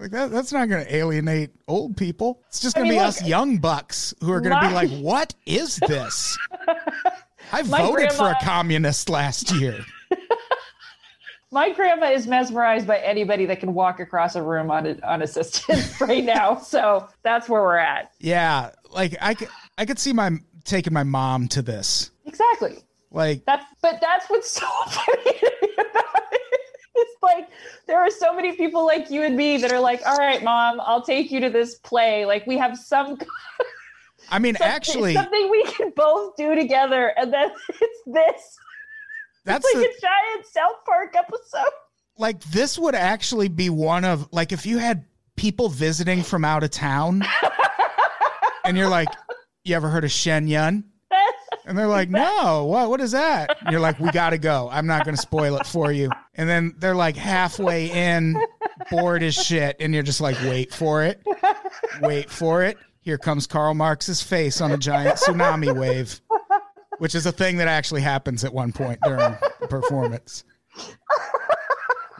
Like that, that's not going to alienate old people. It's just going to be look, us young bucks who are going to be like, "What is this?" I voted for a communist last year. My grandma is mesmerized by anybody that can walk across a room un- unassisted right now. So that's where we're at. Yeah, like I could, I could see my taking my mom to this. Exactly. Like, That's but that's what's so funny to me about it. It's like there are so many people like you and me that are like, all right, mom, I'll take you to this play. Like we have some I mean, something, actually, something we can both do together, and then it's this. that's It's like the, a giant South Park episode. like this would actually be one of like if you had people visiting from out of town, and you're like, you ever heard of Shen Yun? And they're like, no, what, what is that? And you're like, we got to go. I'm not going to spoil it for you. And then they're like halfway in, bored as shit. And you're just like, wait for it. Wait for it. Here comes Karl Marx's face on a giant tsunami wave, which is a thing that actually happens at one point during the performance.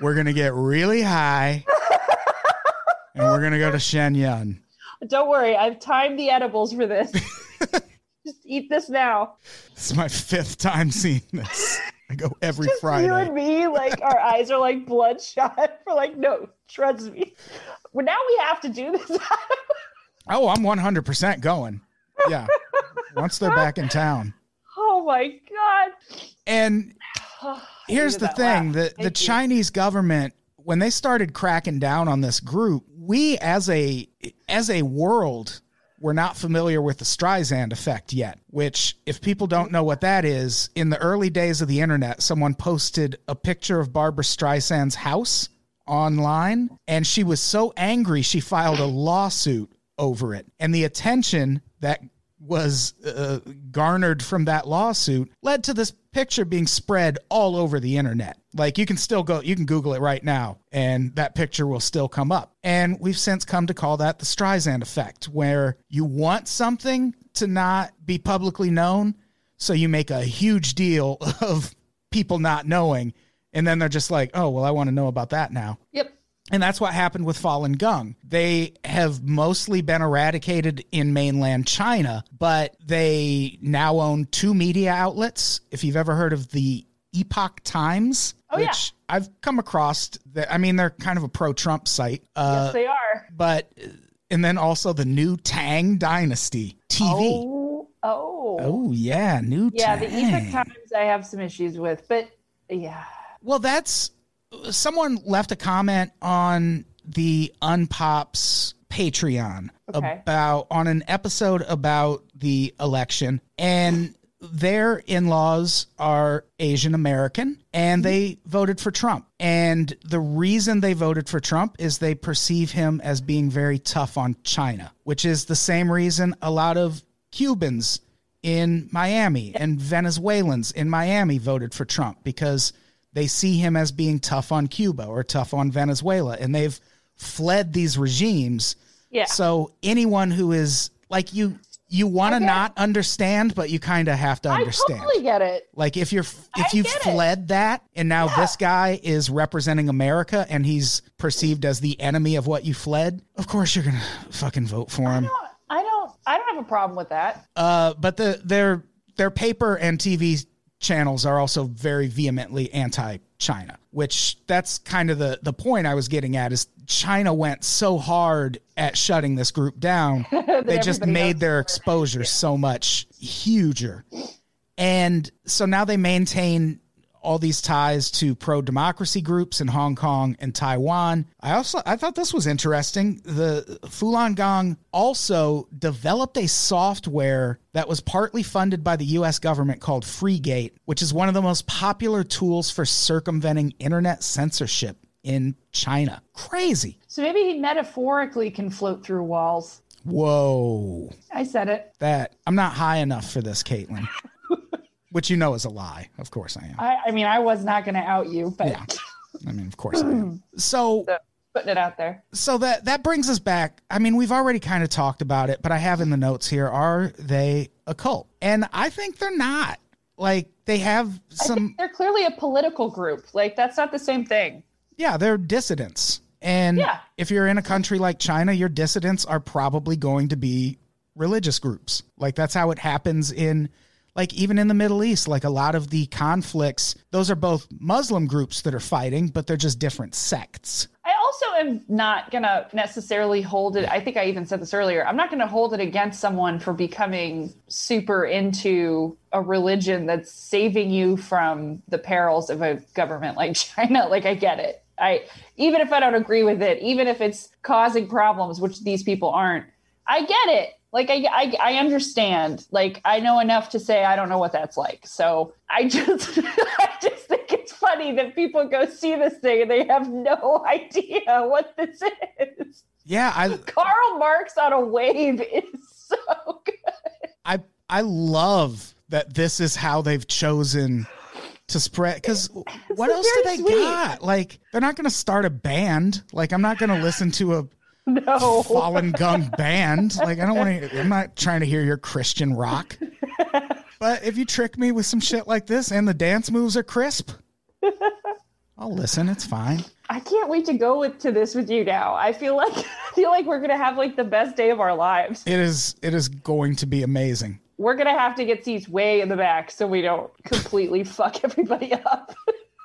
We're going to get really high and we're going to go to Shen Yun. Don't worry, I've timed the edibles for this. Just eat this now. This is my fifth time seeing this. I go every Just Friday. you and me, like our eyes are like bloodshot. We're like, no, trust me. Well, now we have to do this. Oh, I'm 100% going. Yeah. Once they're back in town. oh my god. And here's the thing laugh. the, the you. Chinese government, when they started cracking down on this group, we as a as a world were not familiar with the Streisand effect yet, which if people don't know what that is, in the early days of the internet, someone posted a picture of Barbra Streisand's house online and she was so angry she filed a lawsuit over it. And the attention that was uh, garnered from that lawsuit led to this picture being spread all over the internet. Like you can still go, you can Google it right now, and that picture will still come up. And we've since come to call that the Streisand effect, where you want something to not be publicly known, so you make a huge deal of people not knowing. And then they're just like, oh, well, I want to know about that now. Yep. And that's what happened with Falun Gong. They have mostly been eradicated in mainland China, but they now own two media outlets. If you've ever heard of the Epoch Times, Oh, yeah. which I've come across, that I mean, they're kind of a pro Trump site. Uh, yes, they are. but, and then also the new Tang Dynasty TV. Oh, oh. Oh, yeah, new Tang. yeah, the Epoch Times I have some issues with, but yeah. Well, that's someone left a comment on the Unpops Patreon Okay. about on an episode about the election and their in-laws are Asian American and mm-hmm. they voted for Trump. And the reason they voted for Trump is they perceive him as being very tough on China, which is the same reason a lot of Cubans in Miami and Venezuelans in Miami voted for Trump because they see him as being tough on Cuba or tough on Venezuela and they've fled these regimes. Yeah. So anyone who is like you you want to not understand but you kind of have to understand. I totally get it. Like if you're if I you've get it. fled that and now Yeah. this guy is representing America and he's perceived as the enemy of what you fled, of course you're going to fucking vote for him. I don't I don't have a problem with that. Uh, but the their their paper and TV channels are also very vehemently anti-China, which that's kind of the the point I was getting at is China went so hard at shutting this group down, they just made their exposure so much huger. And so now they maintain all these ties to pro democracy groups in Hong Kong and Taiwan. I also I thought this was interesting. The Falun Gong also developed a software that was partly funded by the US government called Freegate, which is one of the most popular tools for circumventing internet censorship in China. Crazy. So maybe he metaphorically can float through walls. Whoa. I said it. That I'm not high enough for this, Caitlin. Which you know is a lie. Of course I am. I, I mean, I was not going to out you, but Yeah. I mean, of course I am. So putting it out there. so that that brings us back. I mean, we've already kind of talked about it, but I have in the notes here: Are they a cult? And I think they're not. Like they have some. they're clearly a political group. Like that's not the same thing. Yeah, they're dissidents. And Yeah. if you're in a country like China, your dissidents are probably going to be religious groups. Like that's how it happens in like even in the Middle East, like a lot of the conflicts, those are both Muslim groups that are fighting, but they're just different sects. I also am not going to necessarily hold it. I think I even said this earlier. I'm not going to hold it against someone for becoming super into a religion that's saving you from the perils of a government like China. Like, I get it. I even if I don't agree with it, even if it's causing problems, which these people aren't, I get it. Like I, I, I understand. Like I know enough to say I don't know what that's like. So I just, I just think it's funny that people go see this thing and they have no idea what this is. Yeah, I Karl Marx on a wave is so good. I I love that this is how they've chosen to spread because what else do they sweet. got like they're not going to start a band like i'm not going to listen to a No. Falun Gong band like i don't want to i'm not trying to hear your christian rock but if you trick me with some shit like this and the dance moves are crisp i'll listen it's fine I can't wait to go with to this with you now. I feel like I feel like we're gonna have like the best day of our lives. it is it is going to be amazing We're gonna have to get seats way in the back so we don't completely fuck everybody up.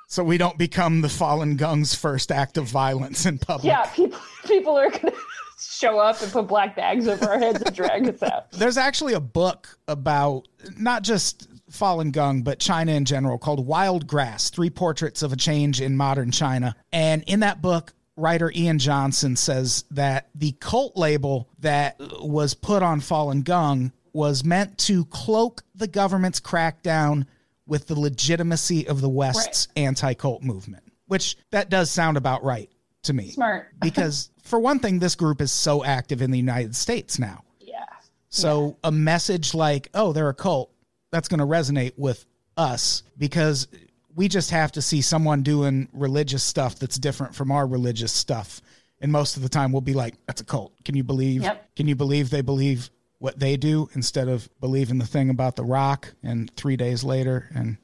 So we don't become the Falun Gong's first act of violence in public yeah, people people are gonna show up and put black bags over our heads and drag us out. There's actually a book about not just Falun Gong, but China in general called Wild Grass Three Portraits of a Change in Modern China. And in that book, writer Ian Johnson says that the cult label that was put on Falun Gong was meant to cloak the government's crackdown with the legitimacy of the West's anti cult movement, which that does sound about right to me. Smart. Because, for one thing, this group is so active in the United States now. Yeah. So a message like, "Oh, they're a cult," that's going to resonate with us because we just have to see someone doing religious stuff that's different from our religious stuff. And most of the time we'll be like, "That's a cult." Can you believe? Yep. Can you believe they believe what they do instead of believing the thing about the rock and 3 days later and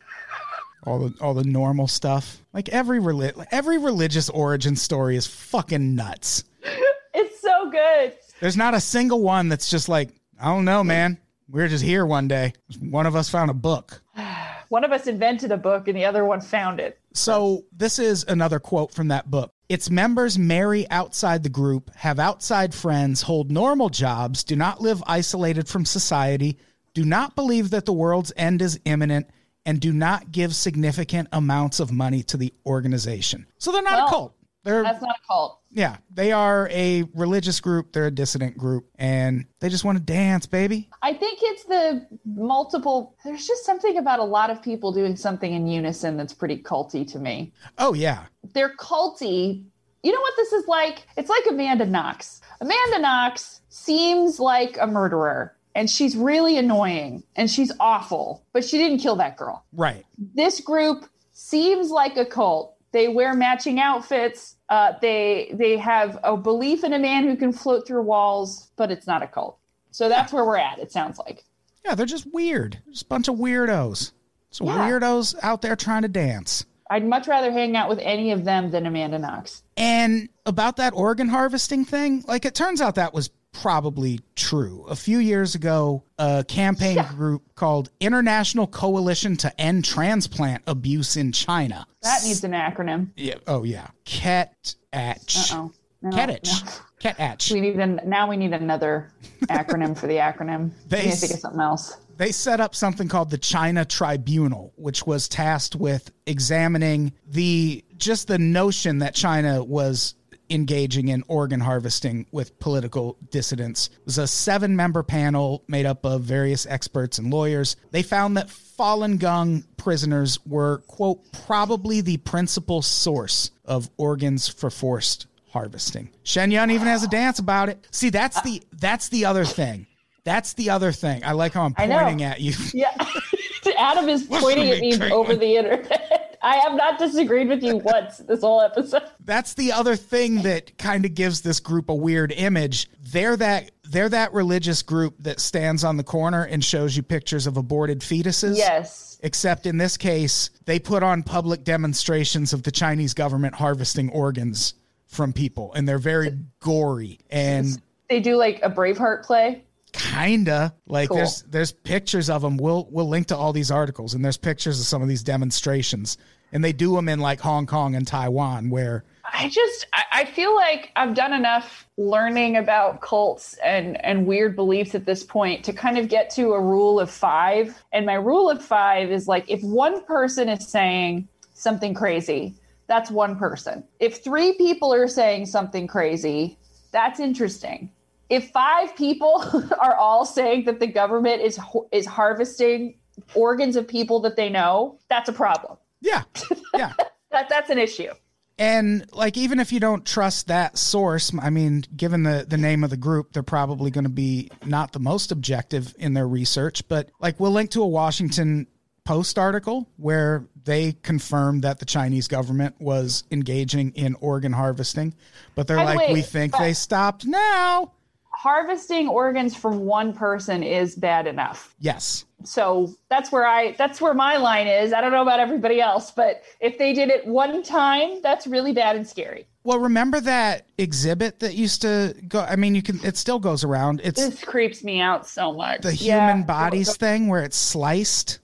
all the all the normal stuff? Like every reli- every religious origin story is fucking nuts. It's so good. There's not a single one that's just like, I don't know, man. We were just here one day. One of us found a book. One of us invented a book and the other one found it. So, this is another quote from that book. Its members marry outside the group, have outside friends, hold normal jobs, do not live isolated from society, do not believe that the world's end is imminent, and do not give significant amounts of money to the organization. So, they're not Well, a cult. They're That's not a cult. yeah, they are a religious group, they're a dissident group, and they just want to dance, baby. I think it's the multiple. There's just something about a lot of people doing something in unison that's pretty culty to me. Oh yeah. They're culty. You know what this is like? It's like Amanda Knox. Amanda Knox seems like a murderer, and she's really annoying, and she's awful, but she didn't kill that girl. Right. This group seems like a cult. They wear matching outfits. Uh, they they have a belief in a man who can float through walls, but it's not a cult. So that's where we're at. It sounds like. Yeah, they're just weird. Just a bunch of weirdos. So Yeah. weirdos out there trying to dance. I'd much rather hang out with any of them than Amanda Knox. And about that organ harvesting thing, like it turns out that was probably true. A few years ago, a campaign Yeah. group called International Coalition to End Transplant Abuse in China. That needs an acronym. Yeah. Oh yeah. Ket Atch. Oh, no, Ketich. no. Ket Atch. We need an, now. We need another acronym for the acronym. They we need to s- think of something else. they set up something called the China Tribunal, which was tasked with examining the just the notion that China was engaging in organ harvesting with political dissidents. It was a seven member panel made up of various experts and lawyers. They found that Falun Gong prisoners were, quote, probably the principal source of organs for forced harvesting. Shen Yun even has a dance about it. See, that's the that's the other thing. That's the other thing. I like how I'm pointing at you. Yeah, Adam is pointing at me Caitlin. over the internet. I have not disagreed with you once this whole episode. That's the other thing that kind of gives this group a weird image. They're that they're that religious group that stands on the corner and shows you pictures of aborted fetuses. Yes. Except in this case, they put on public demonstrations of the Chinese government harvesting organs from people, and they're very gory and They do like a Braveheart play. Kinda like Cool. there's there's pictures of them. We'll we'll link to all these articles, and there's pictures of some of these demonstrations, and they do them in like Hong Kong and Taiwan, where I just I, I feel like I've done enough learning about cults and and weird beliefs at this point to kind of get to a rule of five. And my rule of five is like if one person is saying something crazy, that's one person. If three people are saying something crazy, that's interesting. If five people are all saying that the government is is harvesting organs of people that they know, that's a problem. yeah, yeah. That that's an issue. And like even if you don't trust that source, I mean, given the the name of the group, they're probably going to be not the most objective in their research, but like we'll link to a Washington Post article where they confirmed that the Chinese government was engaging in organ harvesting, but they're By the like way, we think but- they stopped now. Harvesting organs from one person is bad enough. Yes. So that's where I that's where my line is. I don't know about everybody else, but if they did it one time, that's really bad and scary. Well, remember that exhibit that used to go I mean, you can it still goes around. It's This creeps me out so much. the Yeah. human bodies thing where it's sliced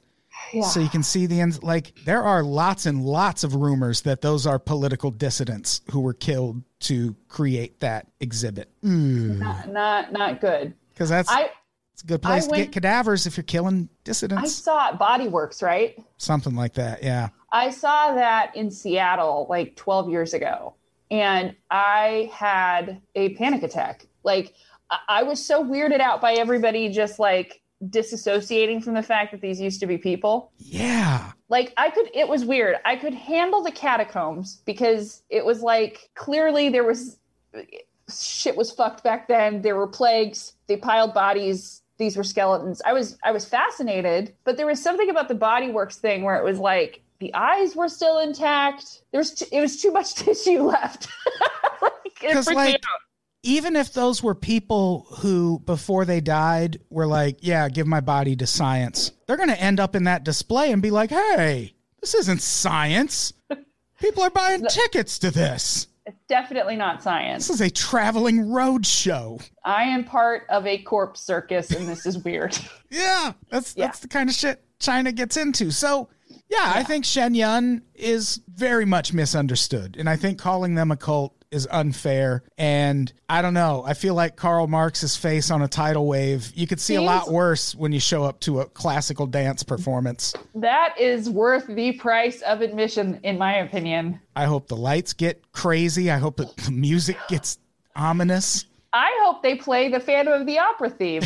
Yeah. so you can see the ends like there are lots and lots of rumors that those are political dissidents who were killed to create that exhibit hmm. not, not not good. because that's I it's a good place to went- get cadavers if you're killing dissidents. I dissidents saw Body Worlds, right? something like that yeah I saw that in Seattle like 12 years ago, and I had a panic attack. Like, I- I was so weirded out by everybody just like disassociating from the fact that these used to be people. yeah Like, I could, it was weird. I could handle the catacombs because it was like clearly there was shit was fucked back then. There were plagues, they piled bodies. These were skeletons. I was I was fascinated, but there was something about the Body Worlds thing where it was like the eyes were still intact. There was t- it was too much tissue left. like, it freaked me like, out. Even if those were people who before they died were like yeah give my body to science they're going to end up in that display and be like hey this isn't science people are buying tickets to this It's definitely not science. This is a traveling road show. I am part of a corpse circus, and this is weird. Yeah, that's Yeah. that's the kind of shit China gets into. So, yeah, I think Shen Yun is very much misunderstood, and I think calling them a cult is unfair. And I don't know. I feel like Karl Marx's face on a tidal wave. You could see a lot worse when you show up to a classical dance performance. that is worth the price of admission, in my opinion. I hope the lights get crazy. I hope that the music gets ominous. I hope they play the Phantom of the Opera theme.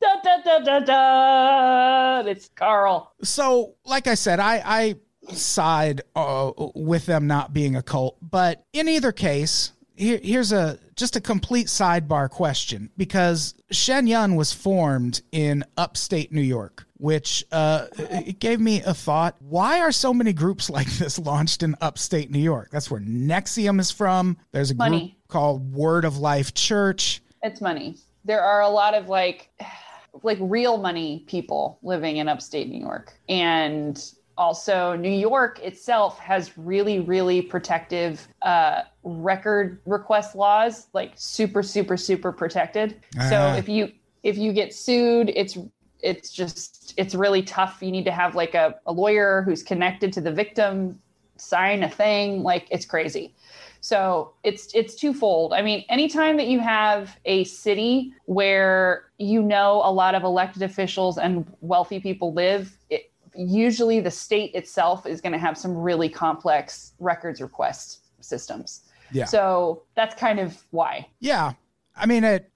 da, da, da, da, da. It's Karl. so like i said i i side uh, with them not being a cult. But in either case here, here's a just a complete sidebar question because shen yun was formed in upstate new york which uh, it gave me a thought why are so many groups like this launched in upstate new york? That's where NXIVM is from. There's a group called word of life church. It's money. There are a lot of like, like real money people living in upstate New York, and also New York itself has really, really protective uh, record request laws, like super, super, super protected. So Ah. if you if you get sued, it's it's just it's really tough. You need to have like a, a lawyer who's connected to the victim sign a thing. Like it's crazy. So it's it's twofold. I mean, anytime that you have a city where you know a lot of elected officials and wealthy people live, it, usually the state itself is going to have some really complex records request systems. Yeah. So that's kind of why. Yeah, I mean it.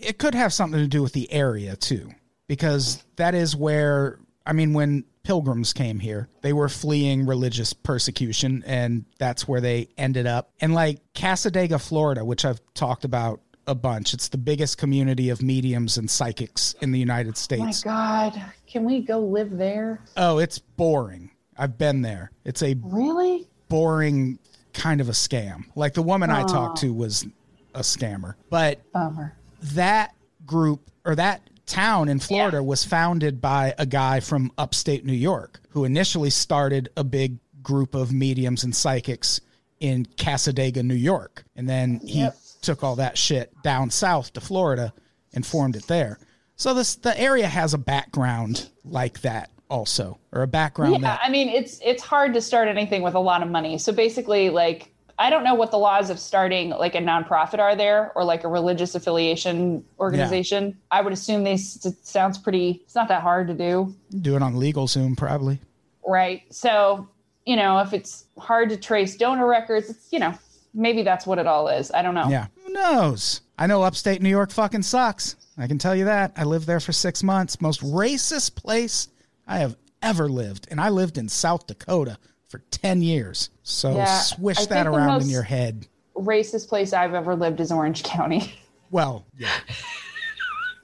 It could have something to do with the area too, because that is where I mean when pilgrims came here, they were fleeing religious persecution, and that's where they ended up. And like Cassadaga, Florida, which I've talked about a bunch, it's the biggest community of mediums and psychics in the United States. Oh my God, can we go live there? Oh, it's boring. I've been there. It's a Really? boring kind of a scam. Like the woman I talked to oh. was a scammer, but Bummer. that group or that town in Florida Yeah. was founded by a guy from upstate New York who initially started a big group of mediums and psychics in Cassadaga, New York. And then he Yep. Took all that shit down south to Florida and formed it there. So this the area has a background like that also, or a background Yeah, that I mean it's it's hard to start anything with a lot of money. So basically, like I don't know what the laws of starting like a nonprofit are there or like a religious affiliation organization. I would assume it sounds pretty. It's not that hard to do, do it on LegalZoom probably. right? So you know, if it's hard to trace donor records, it's you know maybe that's what it all is. I don't know. Yeah. Who knows? I know upstate New York fucking sucks. I can tell you that. I lived there for six months. Most racist place I have ever lived. And I lived in South Dakota for 10 years. So Yeah, swish that around in your head. Racist place I've ever lived is Orange County, Well, yeah.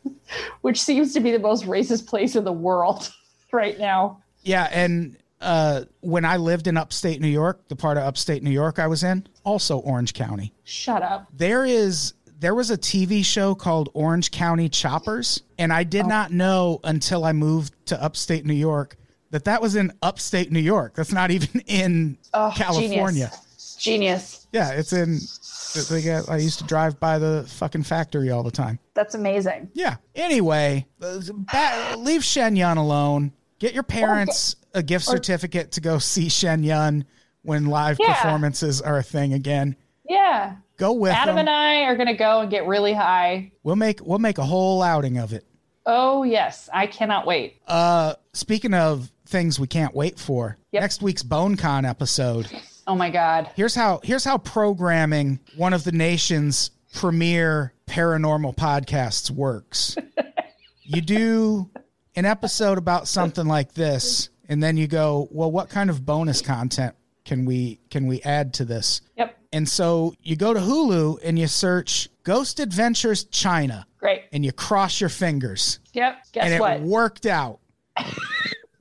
which seems to be the most racist place in the world right now. Yeah, and uh, when I lived in upstate New York, the part of upstate New York I was in, also Orange County. Shut up. There is there was a TV show called Orange County Choppers, and I Oh. did not know until I moved to upstate New York that that was in upstate New York. That's not even in Oh, California. Genius. Genius. Yeah, it's in. They got, I used to drive by the fucking factory all the time. That's amazing. Yeah. Anyway, uh, leave Shen Yun alone. Get your parents a gift certificate to go see Shen Yun when live Yeah. performances are a thing again. Yeah. Go with Adam them. and I are going to go and get really high. we'll make we'll make a whole outing of it. Oh, yes. I cannot wait. Uh, speaking of things we can't wait for, Yep. next week's BoneCon episode. Oh, my God. Here's how here's how programming one of the nation's premier paranormal podcasts works. you do an episode about something like this, and then you go, well, what kind of bonus content can we can we add to this? Yep. And so you go to Hulu and you search Ghost Adventures China, Great. and you cross your fingers Yep. Guess and it what? worked out.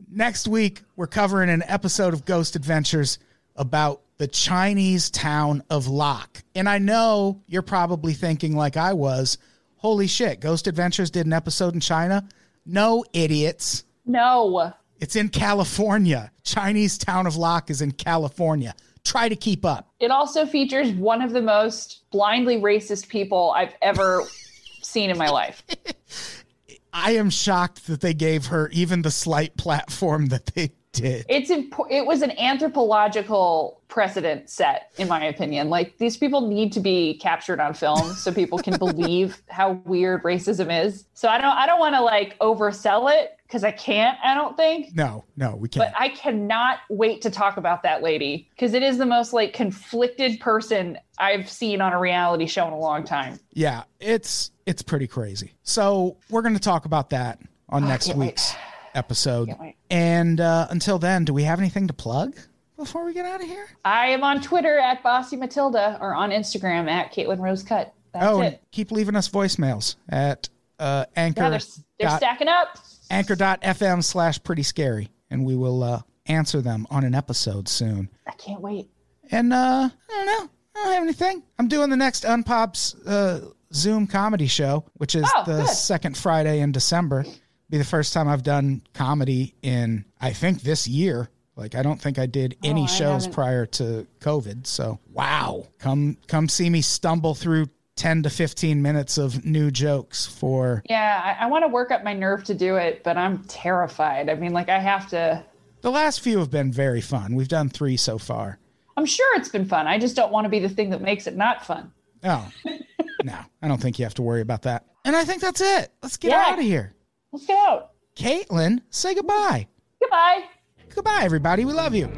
Next week, we're covering an episode of Ghost Adventures about the Chinese town of Locke. And I know you're probably thinking, like I was, holy shit, Ghost Adventures did an episode in China? No, idiots. No. It's in California. Chinese town of Locke is in California. Try to keep up. It also features one of the most blindly racist people I've ever seen in my life. I am shocked that they gave her even the slight platform that they did. It's impo- it was an anthropological precedent set in my opinion. Like these people need to be captured on film so people can believe how weird racism is. So I don't I don't want to like oversell it cuz I can't I don't think. No, no, we can't. But I cannot wait to talk about that lady because it is the most like conflicted person I've seen on a reality show in a long time. Yeah, it's it's pretty crazy. So we're going to talk about that on ah, next can't wait. Episode. And uh, until then, do we have anything to plug before we get out of here? I am on Twitter at Bossy Matilda or on Instagram at Caitlin Rose Cut. That's oh, and it. keep leaving us voicemails at uh, anchor Yeah, they're, they're dot- stacking up. anchor.fm slash pretty scary, and we will uh, answer them on an episode soon. I can't wait. And uh, I don't know. I don't have anything. I'm doing the next Unpops uh, Zoom comedy show, which is Oh, the good. second Friday in December. Be the first time I've done comedy in I think this year. Like I don't think I did oh, any Oh, I shows haven't. prior to COVID. So wow, come come see me stumble through ten to fifteen minutes of new jokes for Yeah, I, I want to work up my nerve to do it, but I'm terrified. I mean, like, I have to. the last few have been very fun. We've done three so far. I'm sure it's been fun. I just don't want to be the thing that makes it not fun. Oh no, I don't think you have to worry about that. And I think that's it. Let's get Yeah. out of here. Let's get out. Caitlin, say goodbye. Goodbye. Goodbye, everybody. We love you.